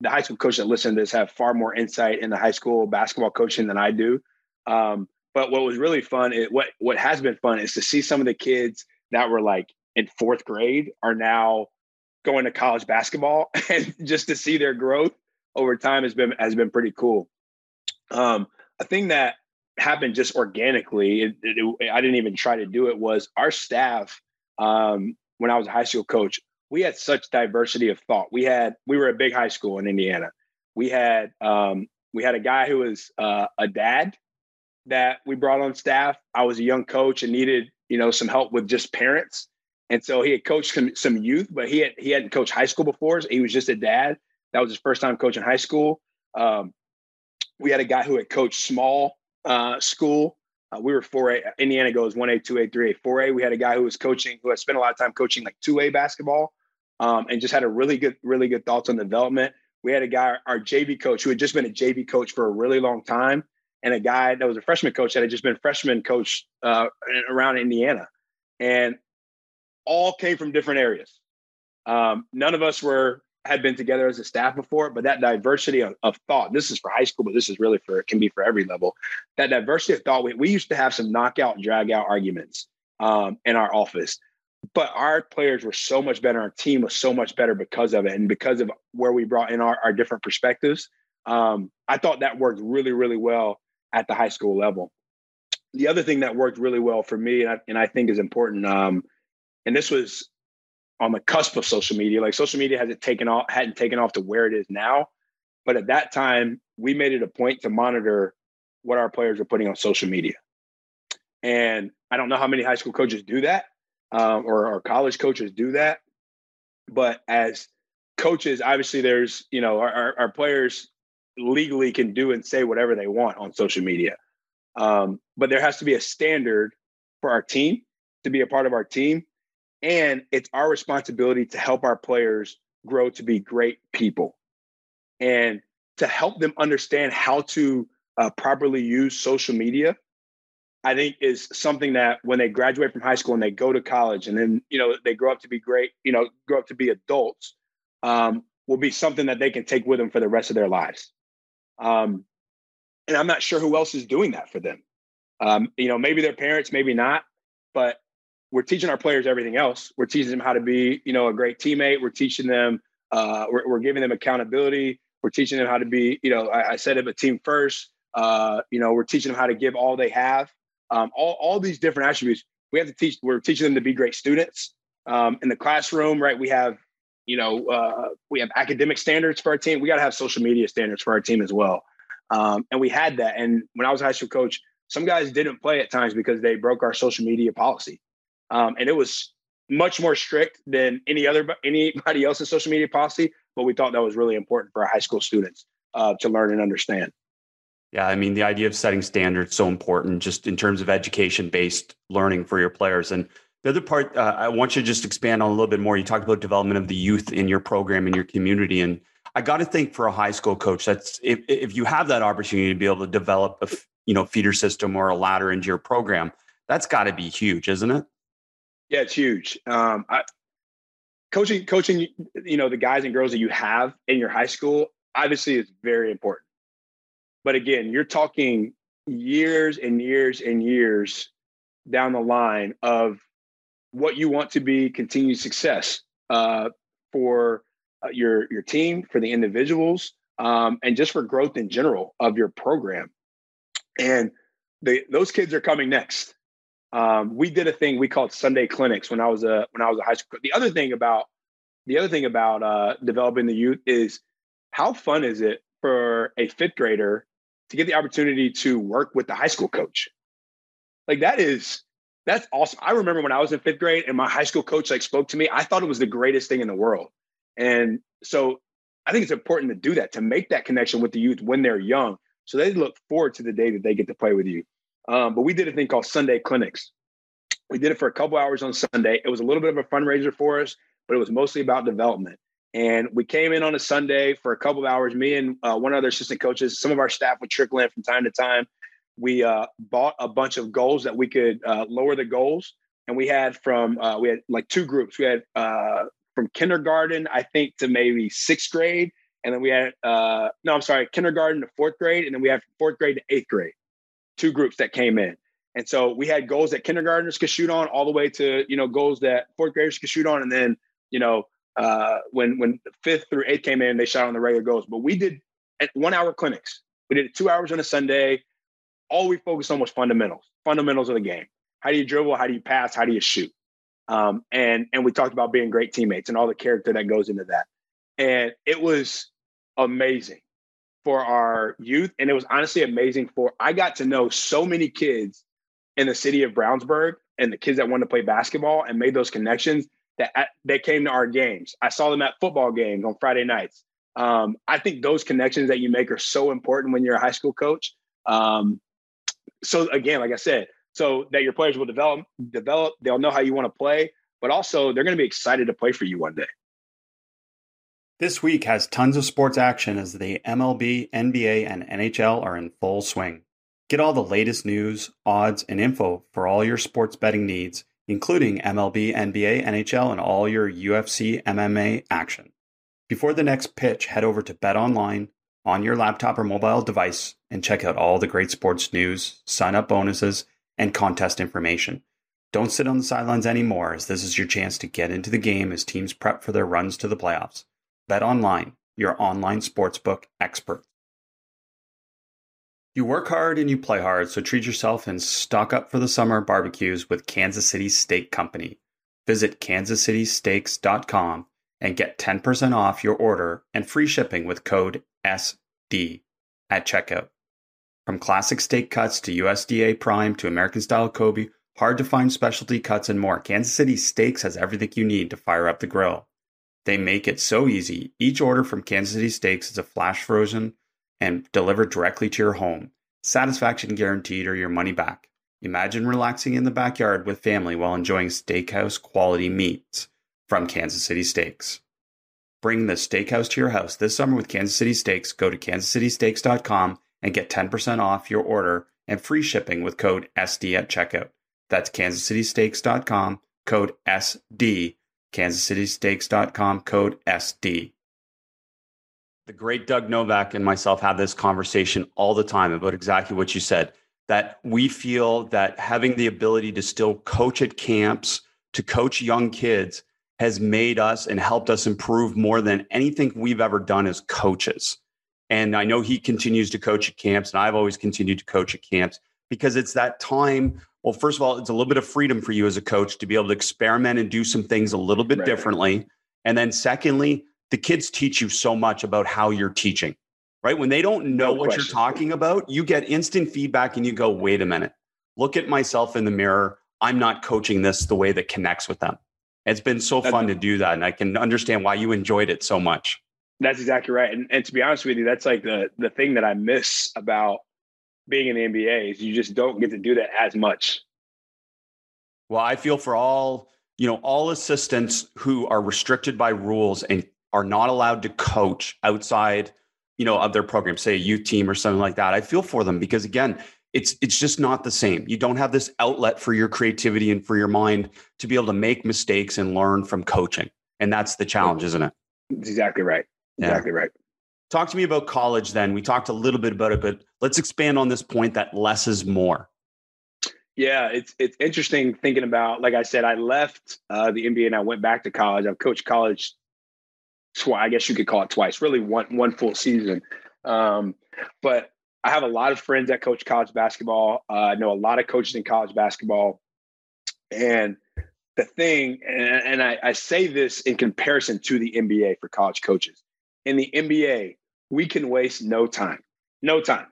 the high school coaches that listen to this have far more insight in the high school basketball coaching than I do. Um, but what was really fun, it, what what has been fun, is to see some of the kids that were like in fourth grade are now going to college basketball, and just to see their growth over time has been has been pretty cool. Um, a thing that happened just organically. It, it, it, I didn't even try to do it. Was our staff um, when I was a high school coach? We had such diversity of thought. We had we were a big high school in Indiana. We had um, we had a guy who was uh, a dad that we brought on staff. I was a young coach and needed you know some help with just parents, and so he had coached some, youth, but he had he hadn't coached high school before. So he was just a dad. That was his first time coaching high school. Um, we had a guy who had coached small uh, school. Uh, we were 4A. Indiana goes 1A, 2A, 3A, 4A. We had a guy who was coaching, who had spent a lot of time coaching like 2A basketball um, and just had a really good, really good thoughts on development. We had a guy, our JV coach, who had just been a JV coach for a really long time, and a guy that was a freshman coach that had just been freshman coach uh, around Indiana. And all came from different areas. Um, none of us were had been together as a staff before, but that diversity of, of, thought, this is for high school, but this is really for, it can be for every level. That diversity of thought, we, we used to have some knockout, drag out arguments um, in our office, but our players were so much better. Our team was so much better because of it. And because of where we brought in our, our different perspectives, um, I thought that worked really, really well at the high school level. The other thing that worked really well for me, and I, and I think is important, um, and this was on the cusp of social media. Like social media hasn't taken off, hadn't taken off to where it is now. But at that time, we made it a point to monitor what our players were putting on social media. And I don't know how many high school coaches do that, um, or, or college coaches do that. But as coaches, obviously, there's you know our, our, our players legally can do and say whatever they want on social media. Um, but there has to be a standard for our team to be a part of our team and it's our responsibility to help our players grow to be great people and to help them understand how to uh, properly use social media i think is something that when they graduate from high school and they go to college and then you know they grow up to be great you know grow up to be adults um, will be something that they can take with them for the rest of their lives um, and i'm not sure who else is doing that for them um, you know maybe their parents maybe not but we're teaching our players everything else. We're teaching them how to be, you know, a great teammate. We're teaching them, uh, we're, we're giving them accountability. We're teaching them how to be, you know, I, I said it, a team first. Uh, you know, we're teaching them how to give all they have. Um, all, all these different attributes. We have to teach. We're teaching them to be great students um, in the classroom. Right? We have, you know, uh, we have academic standards for our team. We got to have social media standards for our team as well. Um, and we had that. And when I was a high school coach, some guys didn't play at times because they broke our social media policy um, and it was much more strict than any other anybody else's social media policy. But we thought that was really important for our high school students uh, to learn and understand. Yeah, I mean the idea of setting standards so important, just in terms of education-based learning for your players. And the other part, uh, I want you to just expand on a little bit more. You talked about development of the youth in your program in your community, and I got to think for a high school coach, that's if if you have that opportunity to be able to develop a you know feeder system or a ladder into your program, that's got to be huge, isn't it? Yeah, it's huge. Um, I, coaching, coaching, you know, the guys and girls that you have in your high school obviously is very important. But again, you're talking years and years and years down the line of what you want to be continued success uh, for uh, your your team, for the individuals, um, and just for growth in general of your program. And they, those kids are coming next um, we did a thing we called Sunday clinics when I was a when I was a high school. The other thing about the other thing about uh, developing the youth is how fun is it for a fifth grader to get the opportunity to work with the high school coach? Like that is that's awesome. I remember when I was in fifth grade and my high school coach like spoke to me. I thought it was the greatest thing in the world, and so I think it's important to do that to make that connection with the youth when they're young, so they look forward to the day that they get to play with you. Um, but we did a thing called Sunday clinics. We did it for a couple hours on Sunday. It was a little bit of a fundraiser for us, but it was mostly about development. And we came in on a Sunday for a couple of hours. Me and uh, one other assistant coaches, some of our staff would trickle in from time to time. We uh, bought a bunch of goals that we could uh, lower the goals, and we had from uh, we had like two groups. We had uh, from kindergarten, I think, to maybe sixth grade, and then we had uh, no, I'm sorry, kindergarten to fourth grade, and then we had fourth grade to eighth grade two groups that came in. And so we had goals that kindergartners could shoot on all the way to, you know, goals that fourth graders could shoot on. And then, you know, uh, when when fifth through eighth came in, they shot on the regular goals. But we did at one hour clinics. We did two hours on a Sunday. all we focused on was fundamentals, fundamentals of the game. How do you dribble? How do you pass? How do you shoot? Um, and and we talked about being great teammates and all the character that goes into that. And it was amazing for our youth, and it was honestly amazing for. I got to know so many kids in the city of Brownsburg and the kids that wanted to play basketball and made those connections that they came to our games. I saw them at football games on Friday nights. Um, I think those connections that you make are so important when you're a high school coach. Um, so again, like I said, so that your players will develop, develop. They'll know how you want to play, but also they're going to be excited to play for you one day. This week has tons of sports action as the MLB, NBA, and NHL are in full swing. Get all the latest news, odds, and info for all your sports betting needs, including MLB, NBA, NHL, and all your UFC MMA action. Before the next pitch, head over to Bet Online on your laptop or mobile device and check out all the great sports news, sign up bonuses, and contest information. Don't sit on the sidelines anymore, as this is your chance to get into the game as teams prep for their runs to the playoffs. Bet Online, your online sportsbook expert. You work hard and you play hard, so treat yourself and stock up for the summer barbecues with Kansas City Steak Company. Visit kansascitysteaks.com and get 10% off your order and free shipping with code SD at checkout. From classic steak cuts to USDA prime to American style Kobe, hard to find specialty cuts and more, Kansas City Steaks has everything you need to fire up the grill. They make it so easy. Each order from Kansas City Steaks is a flash frozen and delivered directly to your home. Satisfaction guaranteed or your money back. Imagine relaxing in the backyard with family while enjoying steakhouse quality meats from Kansas City Steaks. Bring the steakhouse to your house this summer with Kansas City Steaks. Go to kansascitysteaks.com and get 10% off your order and free shipping with code SD at checkout. That's kansascitysteaks.com, code SD, kansascitysteaks.com, code SD. The great Doug Novak and myself have this conversation all the time about exactly what you said that we feel that having the ability to still coach at camps, to coach young kids, has made us and helped us improve more than anything we've ever done as coaches. And I know he continues to coach at camps, and I've always continued to coach at camps because it's that time. Well, first of all, it's a little bit of freedom for you as a coach to be able to experiment and do some things a little bit right. differently. And then, secondly, the kids teach you so much about how you're teaching, right? When they don't know no what question. you're talking about, you get instant feedback and you go, wait a minute, look at myself in the mirror. I'm not coaching this the way that connects with them. It's been so fun to do that. And I can understand why you enjoyed it so much. That's exactly right. And, and to be honest with you, that's like the the thing that I miss about being in the NBA is you just don't get to do that as much. Well, I feel for all, you know, all assistants who are restricted by rules and are not allowed to coach outside, you know, of their program, say a youth team or something like that. I feel for them because again, it's it's just not the same. You don't have this outlet for your creativity and for your mind to be able to make mistakes and learn from coaching. And that's the challenge, isn't it? That's exactly right. Exactly yeah. right. Talk to me about college then. We talked a little bit about it, but let's expand on this point that less is more. Yeah, it's it's interesting thinking about. Like I said, I left uh, the NBA and I went back to college. I've coached college twice. I guess you could call it twice. Really, one one full season. Um, but I have a lot of friends that coach college basketball. Uh, I know a lot of coaches in college basketball, and the thing, and, and I, I say this in comparison to the NBA for college coaches in the NBA, we can waste no time, no time,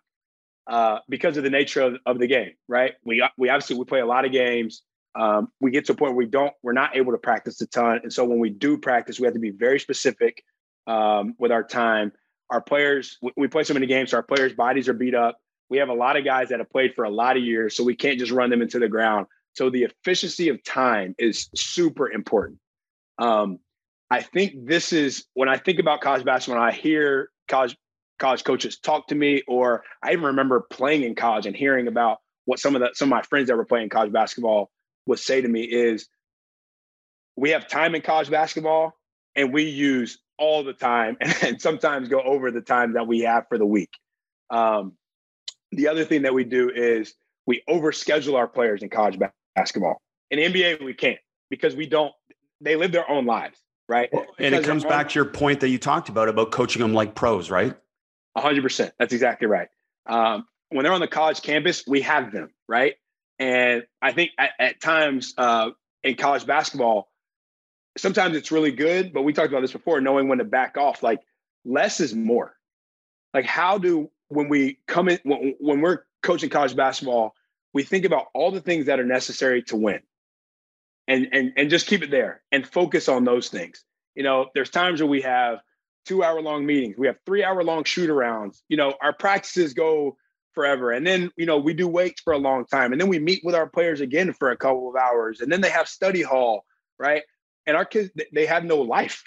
uh, because of the nature of, of the game. Right? We we obviously we play a lot of games. Um, we get to a point where we don't, we're not able to practice a ton, and so when we do practice, we have to be very specific um, with our time. Our players, we, play so many games, so our players' bodies are beat up. We have a lot of guys that have played for a lot of years, so we can't just run them into the ground. So the efficiency of time is super important. Um, I think this is when I think about college basketball, when I hear college college coaches talk to me, or I even remember playing in college and hearing about what some of the some of my friends that were playing college basketball would say to me is we have time in college basketball and we use all the time and, sometimes go over the time that we have for the week. Um, the other thing that we do is we overschedule our players in college basketball. In NBA, we can't because we don't, they live their own lives right? Well, and it comes back to your point that you talked about about coaching them like pros, right? hundred percent. That's exactly right. Um, when they're on the college campus, we have them, right? And I think at, at times uh, in college basketball, sometimes it's really good, but we talked about this before, knowing when to back off. Like less is more. Like how do when we come in when, when we're coaching college basketball, we think about all the things that are necessary to win, and and and just keep it there and focus on those things. You know, there's times where we have two hour long meetings, we have three hour long shoot arounds. You know, our practices go forever. And then, you know, we do weights for a long time. And then we meet with our players again for a couple of hours. And then they have study hall, right? And our kids, they have no life.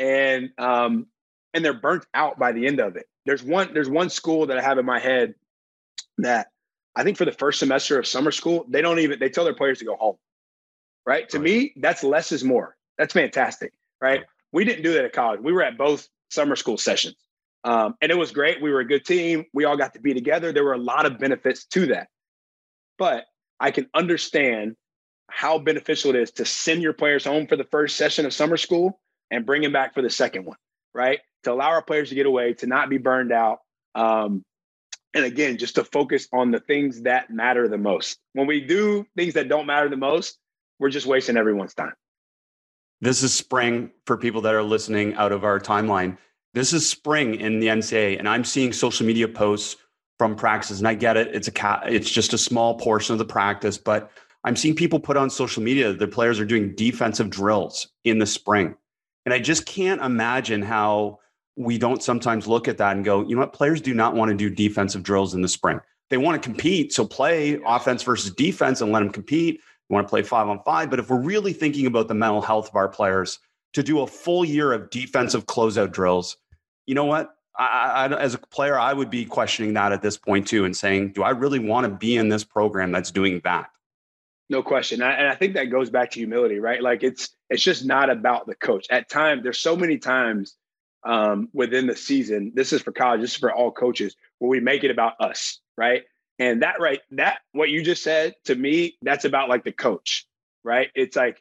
And um, and they're burnt out by the end of it. There's one, there's one school that I have in my head that I think for the first semester of summer school, they don't even they tell their players to go home. Right. To me, that's less is more. That's fantastic. Right. We didn't do that at college. We were at both summer school sessions. Um, and it was great. We were a good team. We all got to be together. There were a lot of benefits to that. But I can understand how beneficial it is to send your players home for the first session of summer school and bring them back for the second one, right? To allow our players to get away, to not be burned out. Um, and again, just to focus on the things that matter the most. When we do things that don't matter the most, we're just wasting everyone's time. This is spring for people that are listening out of our timeline this is spring in the NCAA, and I'm seeing social media posts from practices, and I get it. It's a. It's just a small portion of the practice, but I'm seeing people put on social media that their players are doing defensive drills in the spring, and I just can't imagine how we don't sometimes look at that and go, you know what? Players do not want to do defensive drills in the spring. They want to compete, so play offense versus defense and let them compete. We want to play five on five, but if we're really thinking about the mental health of our players, to do a full year of defensive closeout drills you know what? I, I, as a player, I would be questioning that at this point too, and saying, do I really want to be in this program that's doing that? No question, and I think that goes back to humility, right? Like it's it's just not about the coach. At times, there's so many times um, within the season. This is for college. This is for all coaches where we make it about us, right? And that right, that what you just said to me, that's about like the coach, right? It's like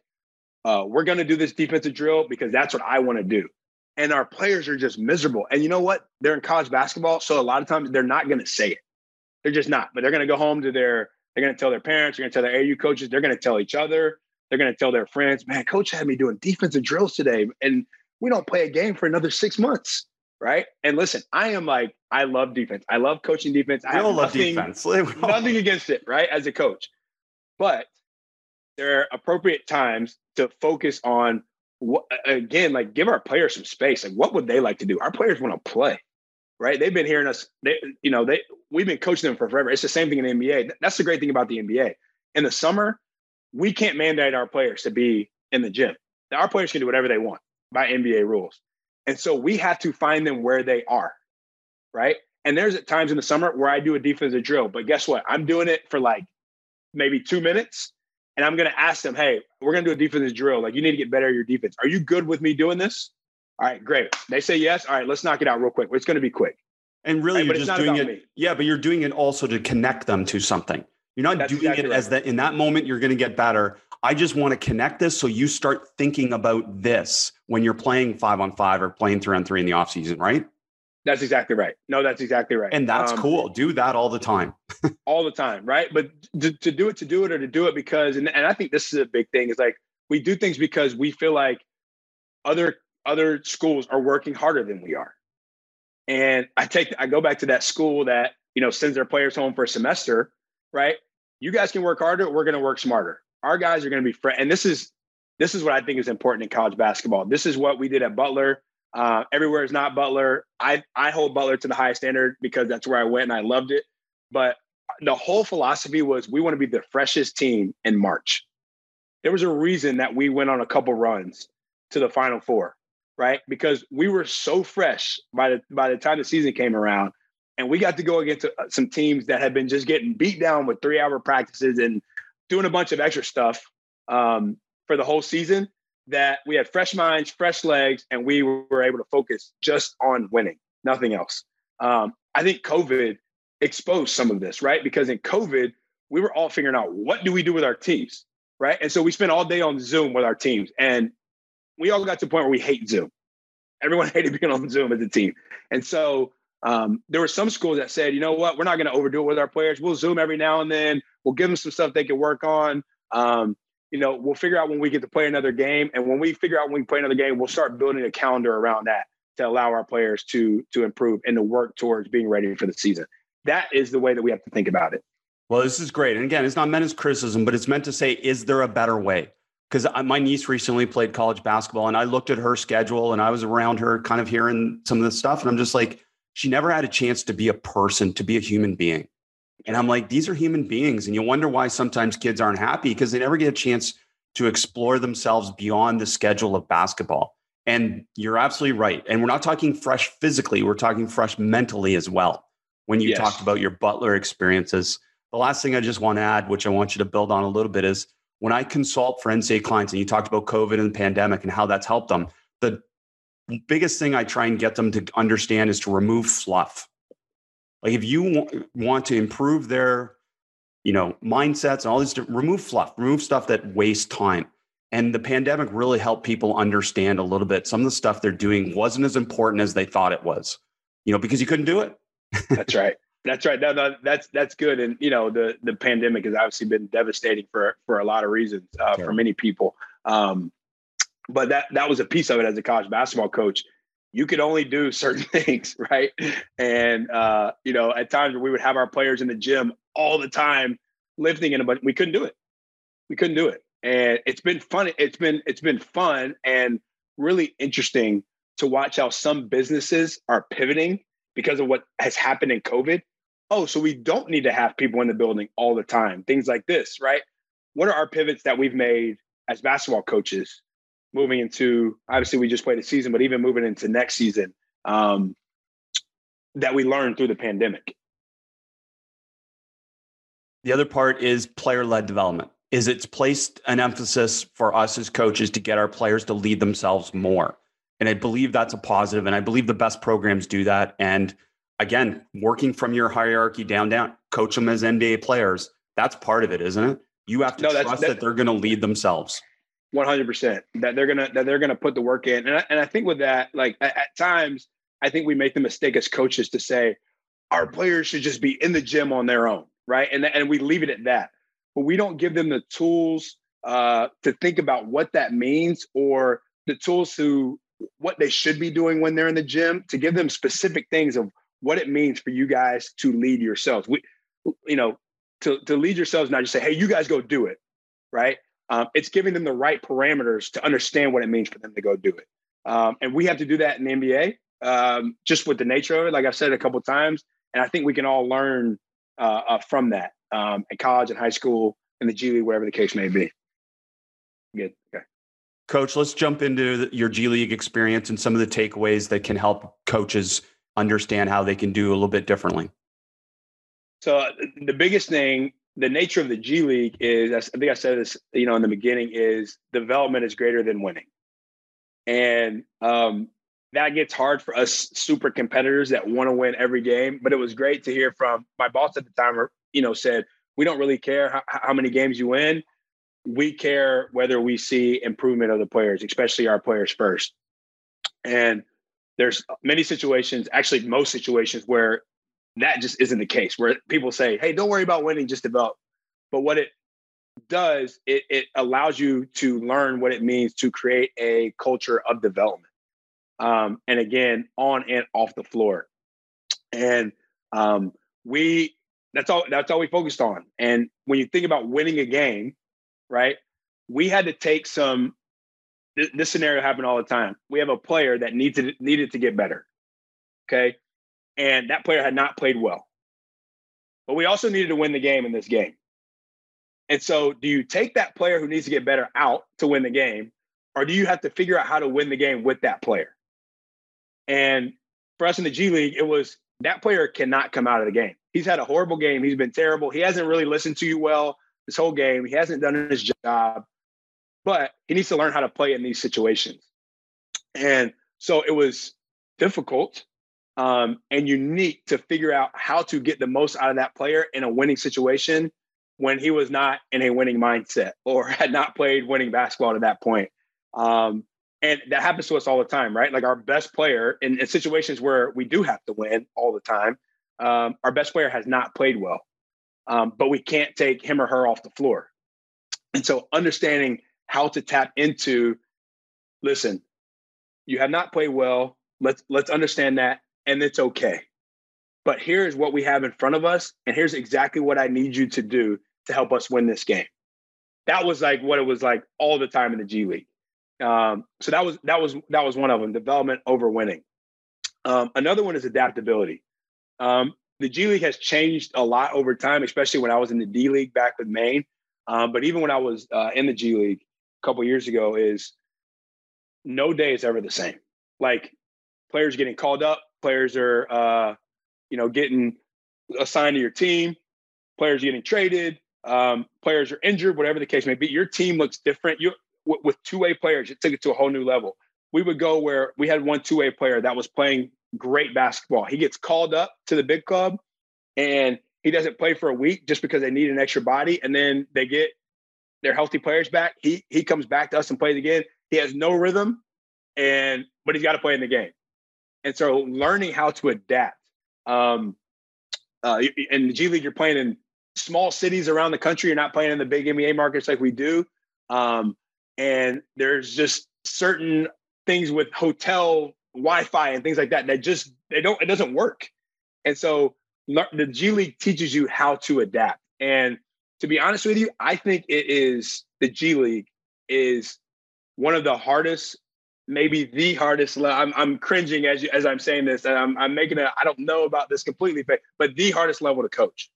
uh, we're going to do this defensive drill because that's what I want to do and our players are just miserable. And you know what? They're in college basketball, so a lot of times they're not going to say it. They're just not. But they're going to go home to their. They're going to tell their parents. They're going to tell their AU coaches. They're going to tell each other. They're going to tell their friends. Man, coach had me doing defensive drills today, and we don't play a game for another six months, right? And listen, I am like, I love defense. I love coaching defense. I all love defense. nothing against it, right? As a coach, but there are appropriate times to focus on what, again, like give our players some space. Like, what would they like to do? Our players want to play, right? They've been hearing us. They, you know, they we've been coaching them for forever. It's the same thing in the NBA. That's the great thing about the NBA. In the summer, we can't mandate our players to be in the gym. Our players can do whatever they want by NBA rules, and so we have to find them where they are, right? And there's at times in the summer where I do a defensive drill, but guess what? I'm doing it for like maybe two minutes and I'm going to ask them, hey, we're going to do a defensive drill. Like, you need to get better at your defense. Are you good with me doing this? All right, great. They say yes. All right, let's knock it out real quick. It's going to be quick. And really, right, you're just doing it. Me. Yeah, but you're doing it also to connect them to something. You're not That's doing exactly it right. as that in that moment you're going to get better. I just want to connect this so you start thinking about this when you're playing five on five or playing three on three in the off season, right? That's exactly right. No, that's exactly right. And that's um, cool. Do that all the time. all the time, right? But to, to do it, to do it, or to do it because, and, and I think this is a big thing, is like we do things because we feel like other other schools are working harder than we are. And I take I go back to that school that you know sends their players home for a semester, right? You guys can work harder. We're going to work smarter. Our guys are going to be fr- and this is this is what I think is important in college basketball. This is what we did at Butler. Uh, everywhere is not Butler. I I hold Butler to the highest standard because that's where I went and I loved it. But the whole philosophy was we want to be the freshest team in March. There was a reason that we went on a couple runs to the Final Four, right? Because we were so fresh by the by the time the season came around, and we got to go against uh, some teams that had been just getting beat down with three hour practices and doing a bunch of extra stuff um, for the whole season that we had fresh minds, fresh legs, and we were able to focus just on winning, nothing else. Um, I think COVID exposed some of this, right? Because in COVID, we were all figuring out what do we do with our teams, right? And so we spent all day on Zoom with our teams, and we all got to the point where we hate Zoom. Everyone hated being on Zoom as a team, and so Um, there were some schools that said, you know what, we're not going to overdo it with our players. We'll Zoom every now and then. We'll give them some stuff they can work on. Um, you know, we'll figure out when we get to play another game, and when we figure out when we play another game, we'll start building a calendar around that to allow our players to to improve and to work towards being ready for the season. That is the way that we have to think about it. Well, this is great, and again, it's not meant as criticism, but it's meant to say, is there a better way? Because my niece recently played college basketball, and I looked at her schedule, and I was around her, kind of hearing some of the stuff, and I'm just like, she never had a chance to be a person, to be a human being. And I'm like, these are human beings. And you wonder why sometimes kids aren't happy because they never get a chance to explore themselves beyond the schedule of basketball. And you're absolutely right. And we're not talking fresh physically, we're talking fresh mentally as well. When you yes. talked about your Butler experiences, the last thing I just want to add, which I want you to build on a little bit, is when I consult for NCAA clients, and you talked about COVID and the pandemic and how that's helped them, the biggest thing I try and get them to understand is to remove fluff. Like if you want to improve their, you know, mindsets and all this, remove fluff, remove stuff that wastes time. And the pandemic really helped people understand a little bit. Some of the stuff they're doing wasn't as important as they thought it was, you know, because you couldn't do it. that's right. That's right. No, no, that's that's good. And you know, the the pandemic has obviously been devastating for for a lot of reasons uh, for many people. Um, but that that was a piece of it as a college basketball coach you could only do certain things, right? And uh, you know, at times we would have our players in the gym all the time lifting in but we couldn't do it. We couldn't do it. And it's been fun. It's been it's been fun and really interesting to watch how some businesses are pivoting because of what has happened in COVID. Oh, so we don't need to have people in the building all the time. Things like this, right? What are our pivots that we've made as basketball coaches moving into obviously we just played a season, but even moving into next season um, that we learned through the pandemic. The other part is player led development. Is it's placed an emphasis for us as coaches to get our players to lead themselves more. And I believe that's a positive, and I believe the best programs do that. And again, working from your hierarchy down, down, coach them as NBA players. That's part of it, isn't it? You have to no, trust that they're going to lead themselves. One hundred percent. That they're gonna that they're gonna put the work in, and I, and I think with that, like at, at times, I think we make the mistake as coaches to say our players should just be in the gym on their own, right? And and we leave it at that, but we don't give them the tools uh, to think about what that means or the tools to what they should be doing when they're in the gym to give them specific things of what it means for you guys to lead yourselves. We, you know, to to lead yourselves, not just say, "Hey, you guys go do it," right? Um, it's giving them the right parameters to understand what it means for them to go do it. Um, and we have to do that in the NBA, um, just with the nature of it, like I've said a couple times. And I think we can all learn uh, uh, from that um, in college and high school and the G League, wherever the case may be. Good. Okay. Coach, let's jump into your G League experience and some of the takeaways that can help coaches understand how they can do a little bit differently. So, uh, the biggest thing the nature of the G League is, I think I said this, you know, in the beginning, is development is greater than winning, and um, that gets hard for us super competitors that want to win every game. But it was great to hear from my boss at the time. You know, said we don't really care how, how many games you win. We care whether we see improvement of the players, especially our players first. And there's many situations, actually most situations, where that just isn't the case where people say, hey, don't worry about winning, just develop. But what it does, it, it allows you to learn what it means to create a culture of development. Um, and again, on and off the floor. And um, we that's all that's all we focused on. And when you think about winning a game, right? We had to take some this scenario happened all the time. We have a player that needed needed to get better. Okay and that player had not played well. But we also needed to win the game in this game. And so, do you take that player who needs to get better out to win the game, or do you have to figure out how to win the game with that player? And for us in the G League, it was that player cannot come out of the game. He's had a horrible game. He's been terrible. He hasn't really listened to you well this whole game. He hasn't done his job, but he needs to learn how to play in these situations. And so it was difficult um, and unique to figure out how to get the most out of that player in a winning situation when he was not in a winning mindset or had not played winning basketball to that point. Um, and that happens to us all the time, right? Like our best player in, in situations where we do have to win all the time, um, our best player has not played well, um, but we can't take him or her off the floor. And so understanding how to tap into, listen, you have not played well. Let's let's understand that, and it's okay. But here's what we have in front of us, and here's exactly what I need you to do to help us win this game. That was like what it was like all the time in the G League. Um, so that was that was that was one of them. Development over winning. Um, another one is adaptability. Um, the G League has changed a lot over time, especially when I was in the D League back with Maine. Um, but even when I was uh, in the G League a couple years ago, is no day is ever the same. Like players getting called up, players are uh, you know getting assigned to your team, players are getting traded, um, players are injured, whatever the case may be. Your team looks different. You w- with two way players, it took it to a whole new level. We would go where we had one two way player that was playing great basketball. He gets called up to the big club, and he doesn't play for a week just because they need an extra body, and then they get their healthy players back. He he comes back to us and plays again. He has no rhythm, and but he's got to play in the game. And so learning how to adapt. Um, uh, in the G League, you're playing in small cities around the country. You're not playing in the big NBA markets like we do. Um, and there's just certain things with hotel Wi-Fi and things like that that just they don't it doesn't work. And so the G League teaches you how to adapt. And to be honest with you, I think it is the G League is one of the hardest, maybe the hardest. I'm, I'm cringing as you, as I'm saying this, and I'm, I'm making a. I don't know about this completely, but but the hardest level to coach.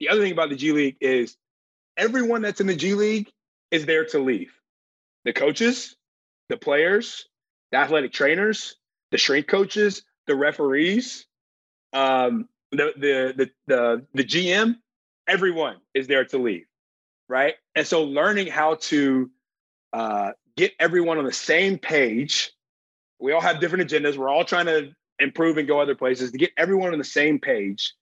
The other thing about the G League is everyone that's in the G League is there to leave the coaches, the players, the athletic trainers, the strength coaches, the referees, um, the, the the the the GM, everyone is there to leave, right? And so learning how to uh, get everyone on the same page. We all have different agendas. We're all trying to improve and go other places to get everyone on the same page.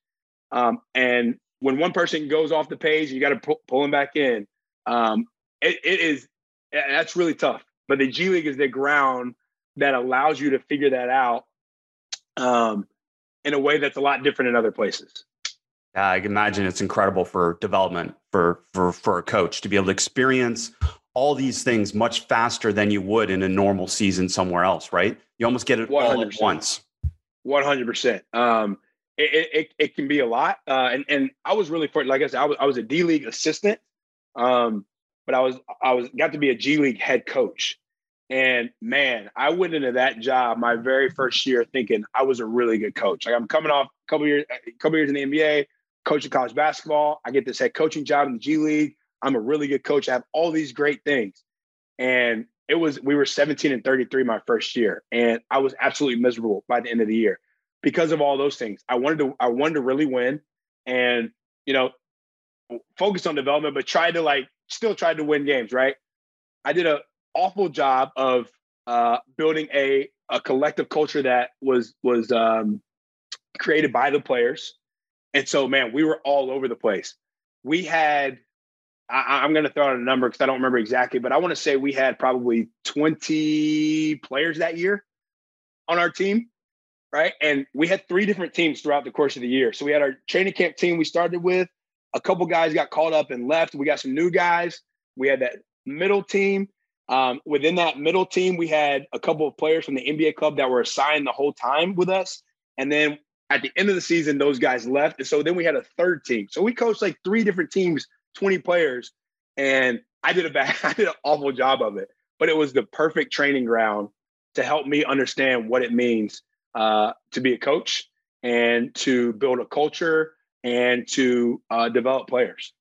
Um, and when one person goes off the page, you got to pull, pull them back in. Um, it, it is that's really tough. But the G League is the ground that allows you to figure that out um, in a way that's a lot different in other places. I can imagine it's incredible for development for for for a coach to be able to experience all these things much faster than you would in a normal season somewhere else, right? You almost get it 100%. all at once. One hundred percent. Um, it, it, it can be a lot, uh, and and I was really for like I said, I was I was a D League assistant, um, but I was I was got to be a G League head coach. And man, I went into that job my very first year thinking I was a really good coach. Like I'm coming off a couple years, a couple years in the NBA, coaching college basketball. I get this head coaching job in the G League. I'm a really good coach. I have all these great things. And it was we were 17 and 33 my first year, and I was absolutely miserable by the end of the year because of all those things. I wanted to I wanted to really win, and you know, focus on development, but try to like still tried to win games, right? I did an awful job of uh, building a a collective culture that was was um, created by the players, and so man, we were all over the place. We had I, am going to throw out a number because I don't remember exactly, but I want to say we had probably 20 players that year on our team, right? And we had three different teams throughout the course of the year. So we had our training camp team we started with a couple guys got called up and left. We got some new guys. We had that middle team. Um, within that middle team, we had a couple of players from the NBA club that were assigned the whole time with us. And then at the end of the season, those guys left. And so then we had a third team. So we coached like three different teams, 20 players. And I did a bad, I did an awful job of it. But it was the perfect training ground to help me understand what it means uh, to be a coach and to build a culture and to uh, develop players.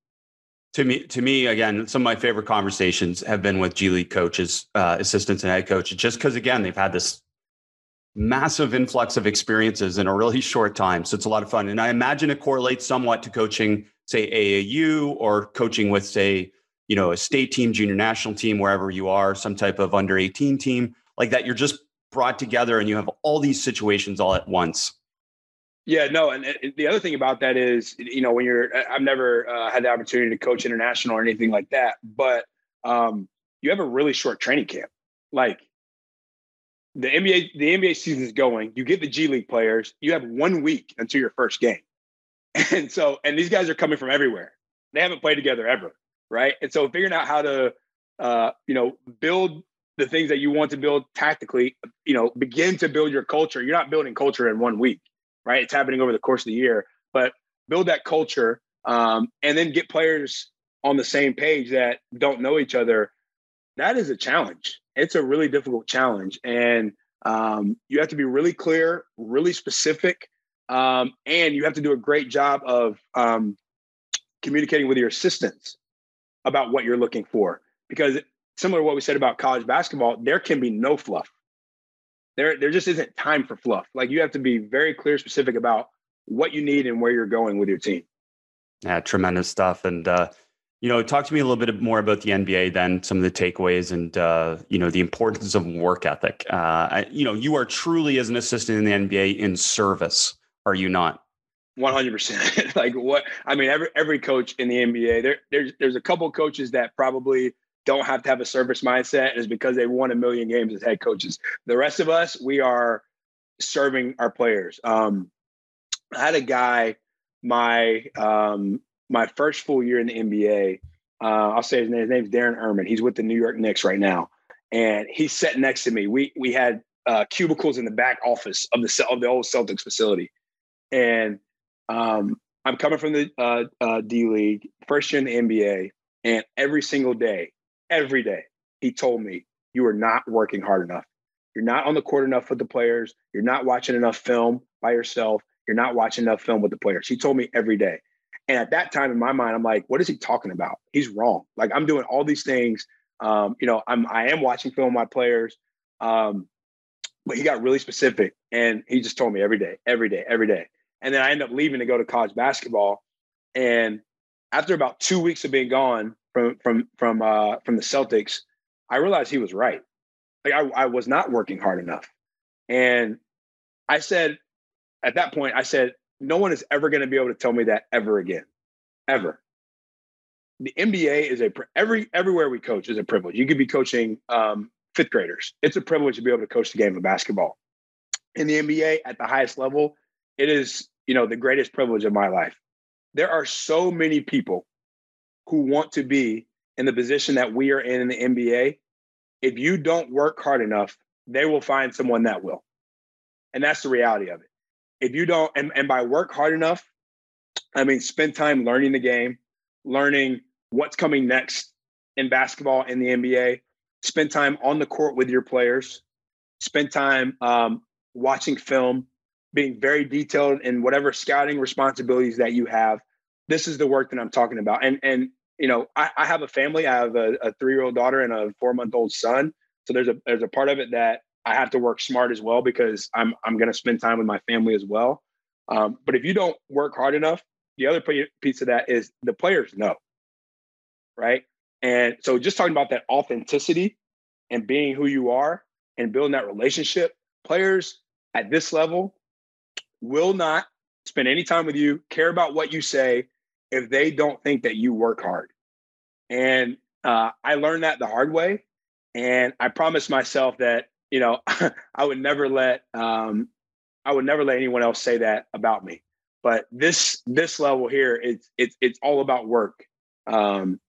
To me, to me, again, some of my favorite conversations have been with G League coaches, uh, assistants, and head coaches, just because again they've had this massive influx of experiences in a really short time. So it's a lot of fun, and I imagine it correlates somewhat to coaching, say AAU, or coaching with, say, you know, a state team, junior national team, wherever you are, some type of under eighteen team like that. You're just brought together, and you have all these situations all at once. Yeah, no, and, and, the other thing about that is, you know, when you're, I've never uh, had the opportunity to coach international or anything like that, but um, you have a really short training camp. Like the NBA the NBA season is going. You get the G League players. You have one week until your first game, and so and these guys are coming from everywhere. They haven't played together ever, right? And so figuring out how to uh, you know build the things that you want to build tactically, you know, begin to build your culture. You're not building culture in one week, right? It's happening over the course of the year, but build that culture um, and then get players on the same page that don't know each other. That is a challenge. It's a really difficult challenge. And um, you have to be really clear, really specific, um, and you have to do a great job of um, communicating with your assistants about what you're looking for. Because similar to what we said about college basketball, there can be no fluff. There, there just isn't time for fluff. Like you have to be very clear, specific about what you need and where you're going with your team. Yeah, tremendous stuff. And uh, you know, talk to me a little bit more about the NBA, then some of the takeaways, and uh, you know, the importance of work ethic. Uh, I, you know, you are truly as an assistant in the NBA in service, are you not? One hundred percent. Like what? I mean, every every coach in the NBA, there there's there's a couple coaches that probably don't have to have a service mindset is because they won a million games as head coaches. The rest of us, we are serving our players. Um, I had a guy my um, my first full year in the NBA. Uh, I'll say his name. His name's Darren Erman. He's with the New York Knicks right now, and he's sitting next to me. We we had uh, cubicles in the back office of the of the old Celtics facility, and um, I'm coming from the uh, uh D League, first year in the NBA, and every single day every day. He told me, You are not working hard enough. You're not on the court enough with the players. You're not watching enough film by yourself. You're not watching enough film with the players. He told me every day. And at that time in my mind, I'm like, what is he talking about? He's wrong. Like I'm doing all these things. Um, you know, I'm I am watching film with my players. Um, but he got really specific and he just told me every day, every day, every day. And then I end up leaving to go to college basketball. And after about two weeks of being gone, from from from uh, from the Celtics, I realized he was right. Like I, I was not working hard enough, and I said at that point, I said, no one is ever going to be able to tell me that ever again, ever. The NBA is a every everywhere we coach is a privilege. You could be coaching um, fifth graders. It's a privilege to be able to coach the game of basketball. In the NBA at the highest level, it is you know the greatest privilege of my life. There are so many people who want to be in the position that we are in in the NBA, if you don't work hard enough, they will find someone that will. And that's the reality of it. If you don't, and, and by work hard enough, I mean, spend time learning the game, learning what's coming next in basketball in the NBA, spend time on the court with your players, spend time um, watching film, being very detailed in whatever scouting responsibilities that you have. This is the work that I'm talking about. And and you know, I, I have a family. I have a, a three year old daughter and a four month old son. So there's a there's a part of it that I have to work smart as well because I'm I'm going to spend time with my family as well. Um, but if you don't work hard enough, the other piece of that is the players know, right? And so just talking about that authenticity and being who you are and building that relationship, players at this level will not spend any time with you, care about what you say, if they don't think that you work hard. And uh, I learned that the hard way. And I promised myself that, you know, I would never let um, I would never let anyone else say that about me. But this this level here, it's it's it's all about work. Um,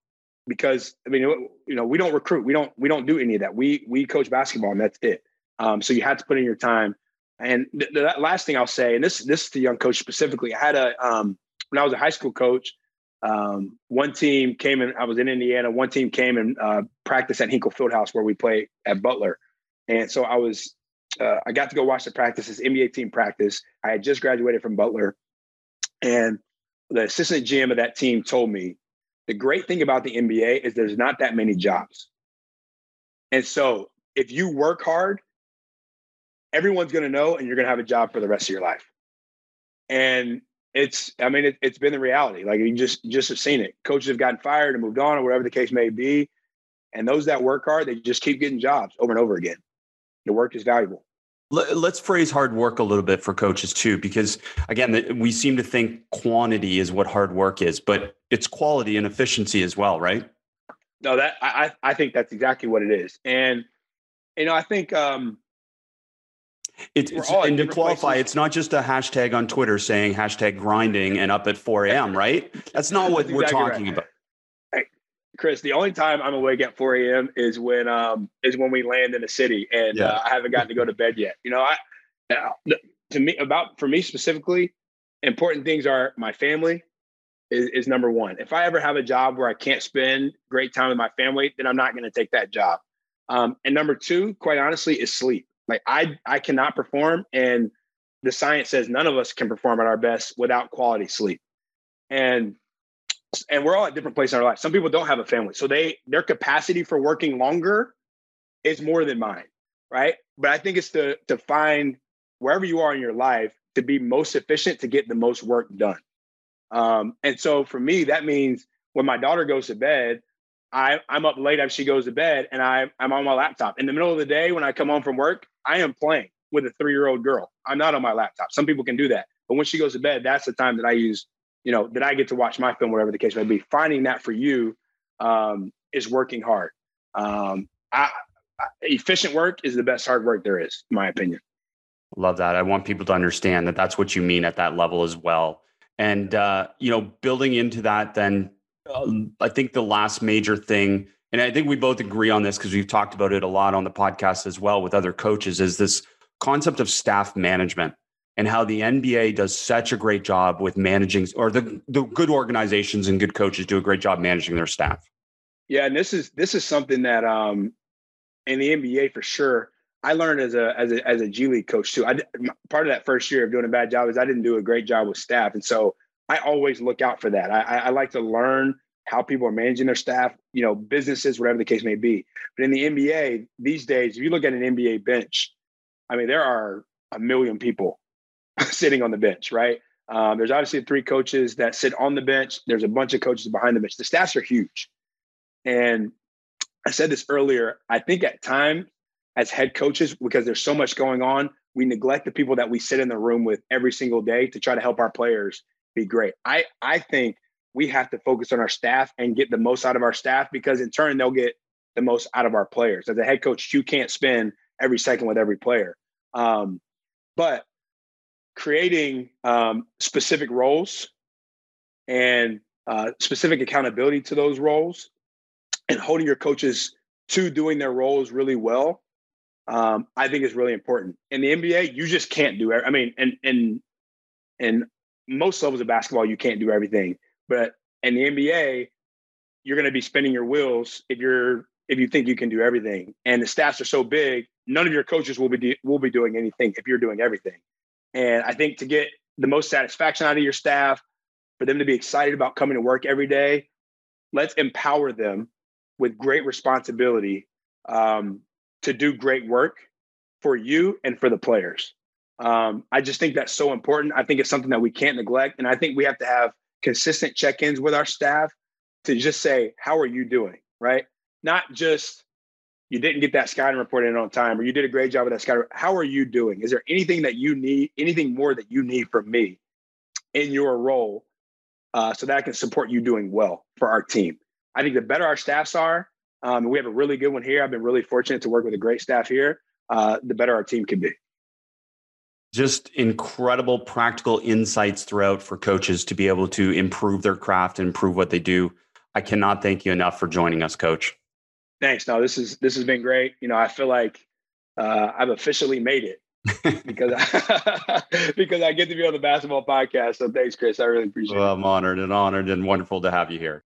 because I mean, you know, we don't recruit, we don't we don't do any of that. We we coach basketball, and that's it. Um, so you have to put in your time. And th- the last thing I'll say, and this this is the young coach specifically, I had a um, when I was a high school coach, um, one team came and I was in Indiana. One team came and uh, practiced at Hinkle Fieldhouse where we play at Butler, and so I was uh, I got to go watch the practices, NBA team practice. I had just graduated from Butler, and the assistant GM of that team told me the great thing about the NBA is there's not that many jobs, and so if you work hard, everyone's going to know, and you're going to have a job for the rest of your life. And it's i mean it, has been the reality. Like you just just have seen it. Coaches have gotten fired and moved on or whatever the case may be. And those that work hard they just keep getting jobs over and over again. The work is valuable. Let's phrase hard work a little bit for coaches too because again we seem to think quantity is what hard work is but it's quality and efficiency as well right? No that i i think that's exactly what it is. And you know i think um It's, it's and to qualify, places. it's not just a hashtag on Twitter saying hashtag grinding and up at 4 a.m., right? That's not what That's we're exactly talking right. about. Hey, Chris, the only time I'm awake at 4 a.m. is when um is when we land in the city and yeah. uh, I haven't gotten to go to bed yet. You know, I uh, to me about for me specifically, important things are my family is, is number one. If I ever have a job where I can't spend great time with my family, then I'm not going to take that job. Um, and number two, quite honestly, is sleep. Like I I cannot perform, and the science says none of us can perform at our best without quality sleep. And and we're all at different places in our life. Some people don't have a family, so they their capacity for working longer is more than mine, right? But I think it's to to find wherever you are in your life to be most efficient to get the most work done. Um, and so for me, that means when my daughter goes to bed, I, I'm up late after she goes to bed and I, I'm on my laptop. In the middle of the day when I come home from work, I am playing with a three year old girl. I'm not on my laptop. Some people can do that. But when she goes to bed, that's the time that I use, you know, that I get to watch my film, whatever the case may be. Finding that for you um, is working hard. Um, I, I, efficient work is the best hard work there is, in my opinion. Love that. I want people to understand that that's what you mean at that level as well. And, uh, you know, building into that, then um, I think the last major thing, and I think we both agree on this because we've talked about it a lot on the podcast as well with other coaches, is this concept of staff management and how the NBA does such a great job with managing, or the, the good organizations and good coaches do a great job managing their staff. Yeah, and this is this is something that um, in the NBA for sure. I learned as a as a as a G League coach too. I part of that first year of doing a bad job is I didn't do a great job with staff, and so I always look out for that. I, I like to learn how people are managing their staff, you know, businesses, whatever the case may be. But in the NBA these days, if you look at an NBA bench, I mean, there are a million people sitting on the bench, right? Um, there's obviously three coaches that sit on the bench. There's a bunch of coaches behind the bench. The staffs are huge. And I said this earlier. I think at times, as head coaches, because there's so much going on, we neglect the people that we sit in the room with every single day to try to help our players be great. I I think we have to focus on our staff and get the most out of our staff because in turn they'll get the most out of our players. As a head coach, you can't spend every second with every player. Um, but creating um, specific roles and uh, specific accountability to those roles and holding your coaches to doing their roles really well, um, I think is really important. In the NBA, you just can't do. I mean, and and and most levels of basketball, you can't do everything. But in the NBA, you're going to be spinning your wheels if you're if you think you can do everything. And the stats are so big, none of your coaches will be do, will be doing anything if you're doing everything. And I think to get the most satisfaction out of your staff, for them to be excited about coming to work every day, let's empower them with great responsibility um, to do great work for you and for the players. Um, I just think that's so important. I think it's something that we can't neglect. And I think we have to have consistent check ins with our staff to just say, How are you doing? Right? Not just you didn't get that scouting report in on time or you did a great job with that scouting. How are you doing? Is there anything that you need, anything more that you need from me in your role uh, so that I can support you doing well for our team? I think the better our staffs are, um, we have a really good one here. I've been really fortunate to work with a great staff here. Uh, the better our team can be just incredible practical insights throughout for coaches to be able to improve their craft and improve what they do. I cannot thank you enough for joining us, coach. Thanks. No, this is this has been great. You know, I feel like uh, I've officially made it because I, because I get to be on the basketball podcast. So thanks, Chris. I really appreciate well, it. I'm honored and honored and wonderful to have you here.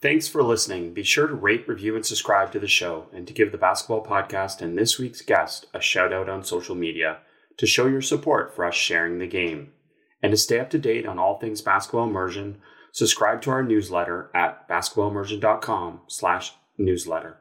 Thanks for listening. Be sure to rate, review, and subscribe to the show, and to give the basketball podcast and this week's guest a shout out on social media to show your support for us sharing the game. And to stay up to date on all things basketball immersion, subscribe to our newsletter at basketballimmersion.com slash newsletter.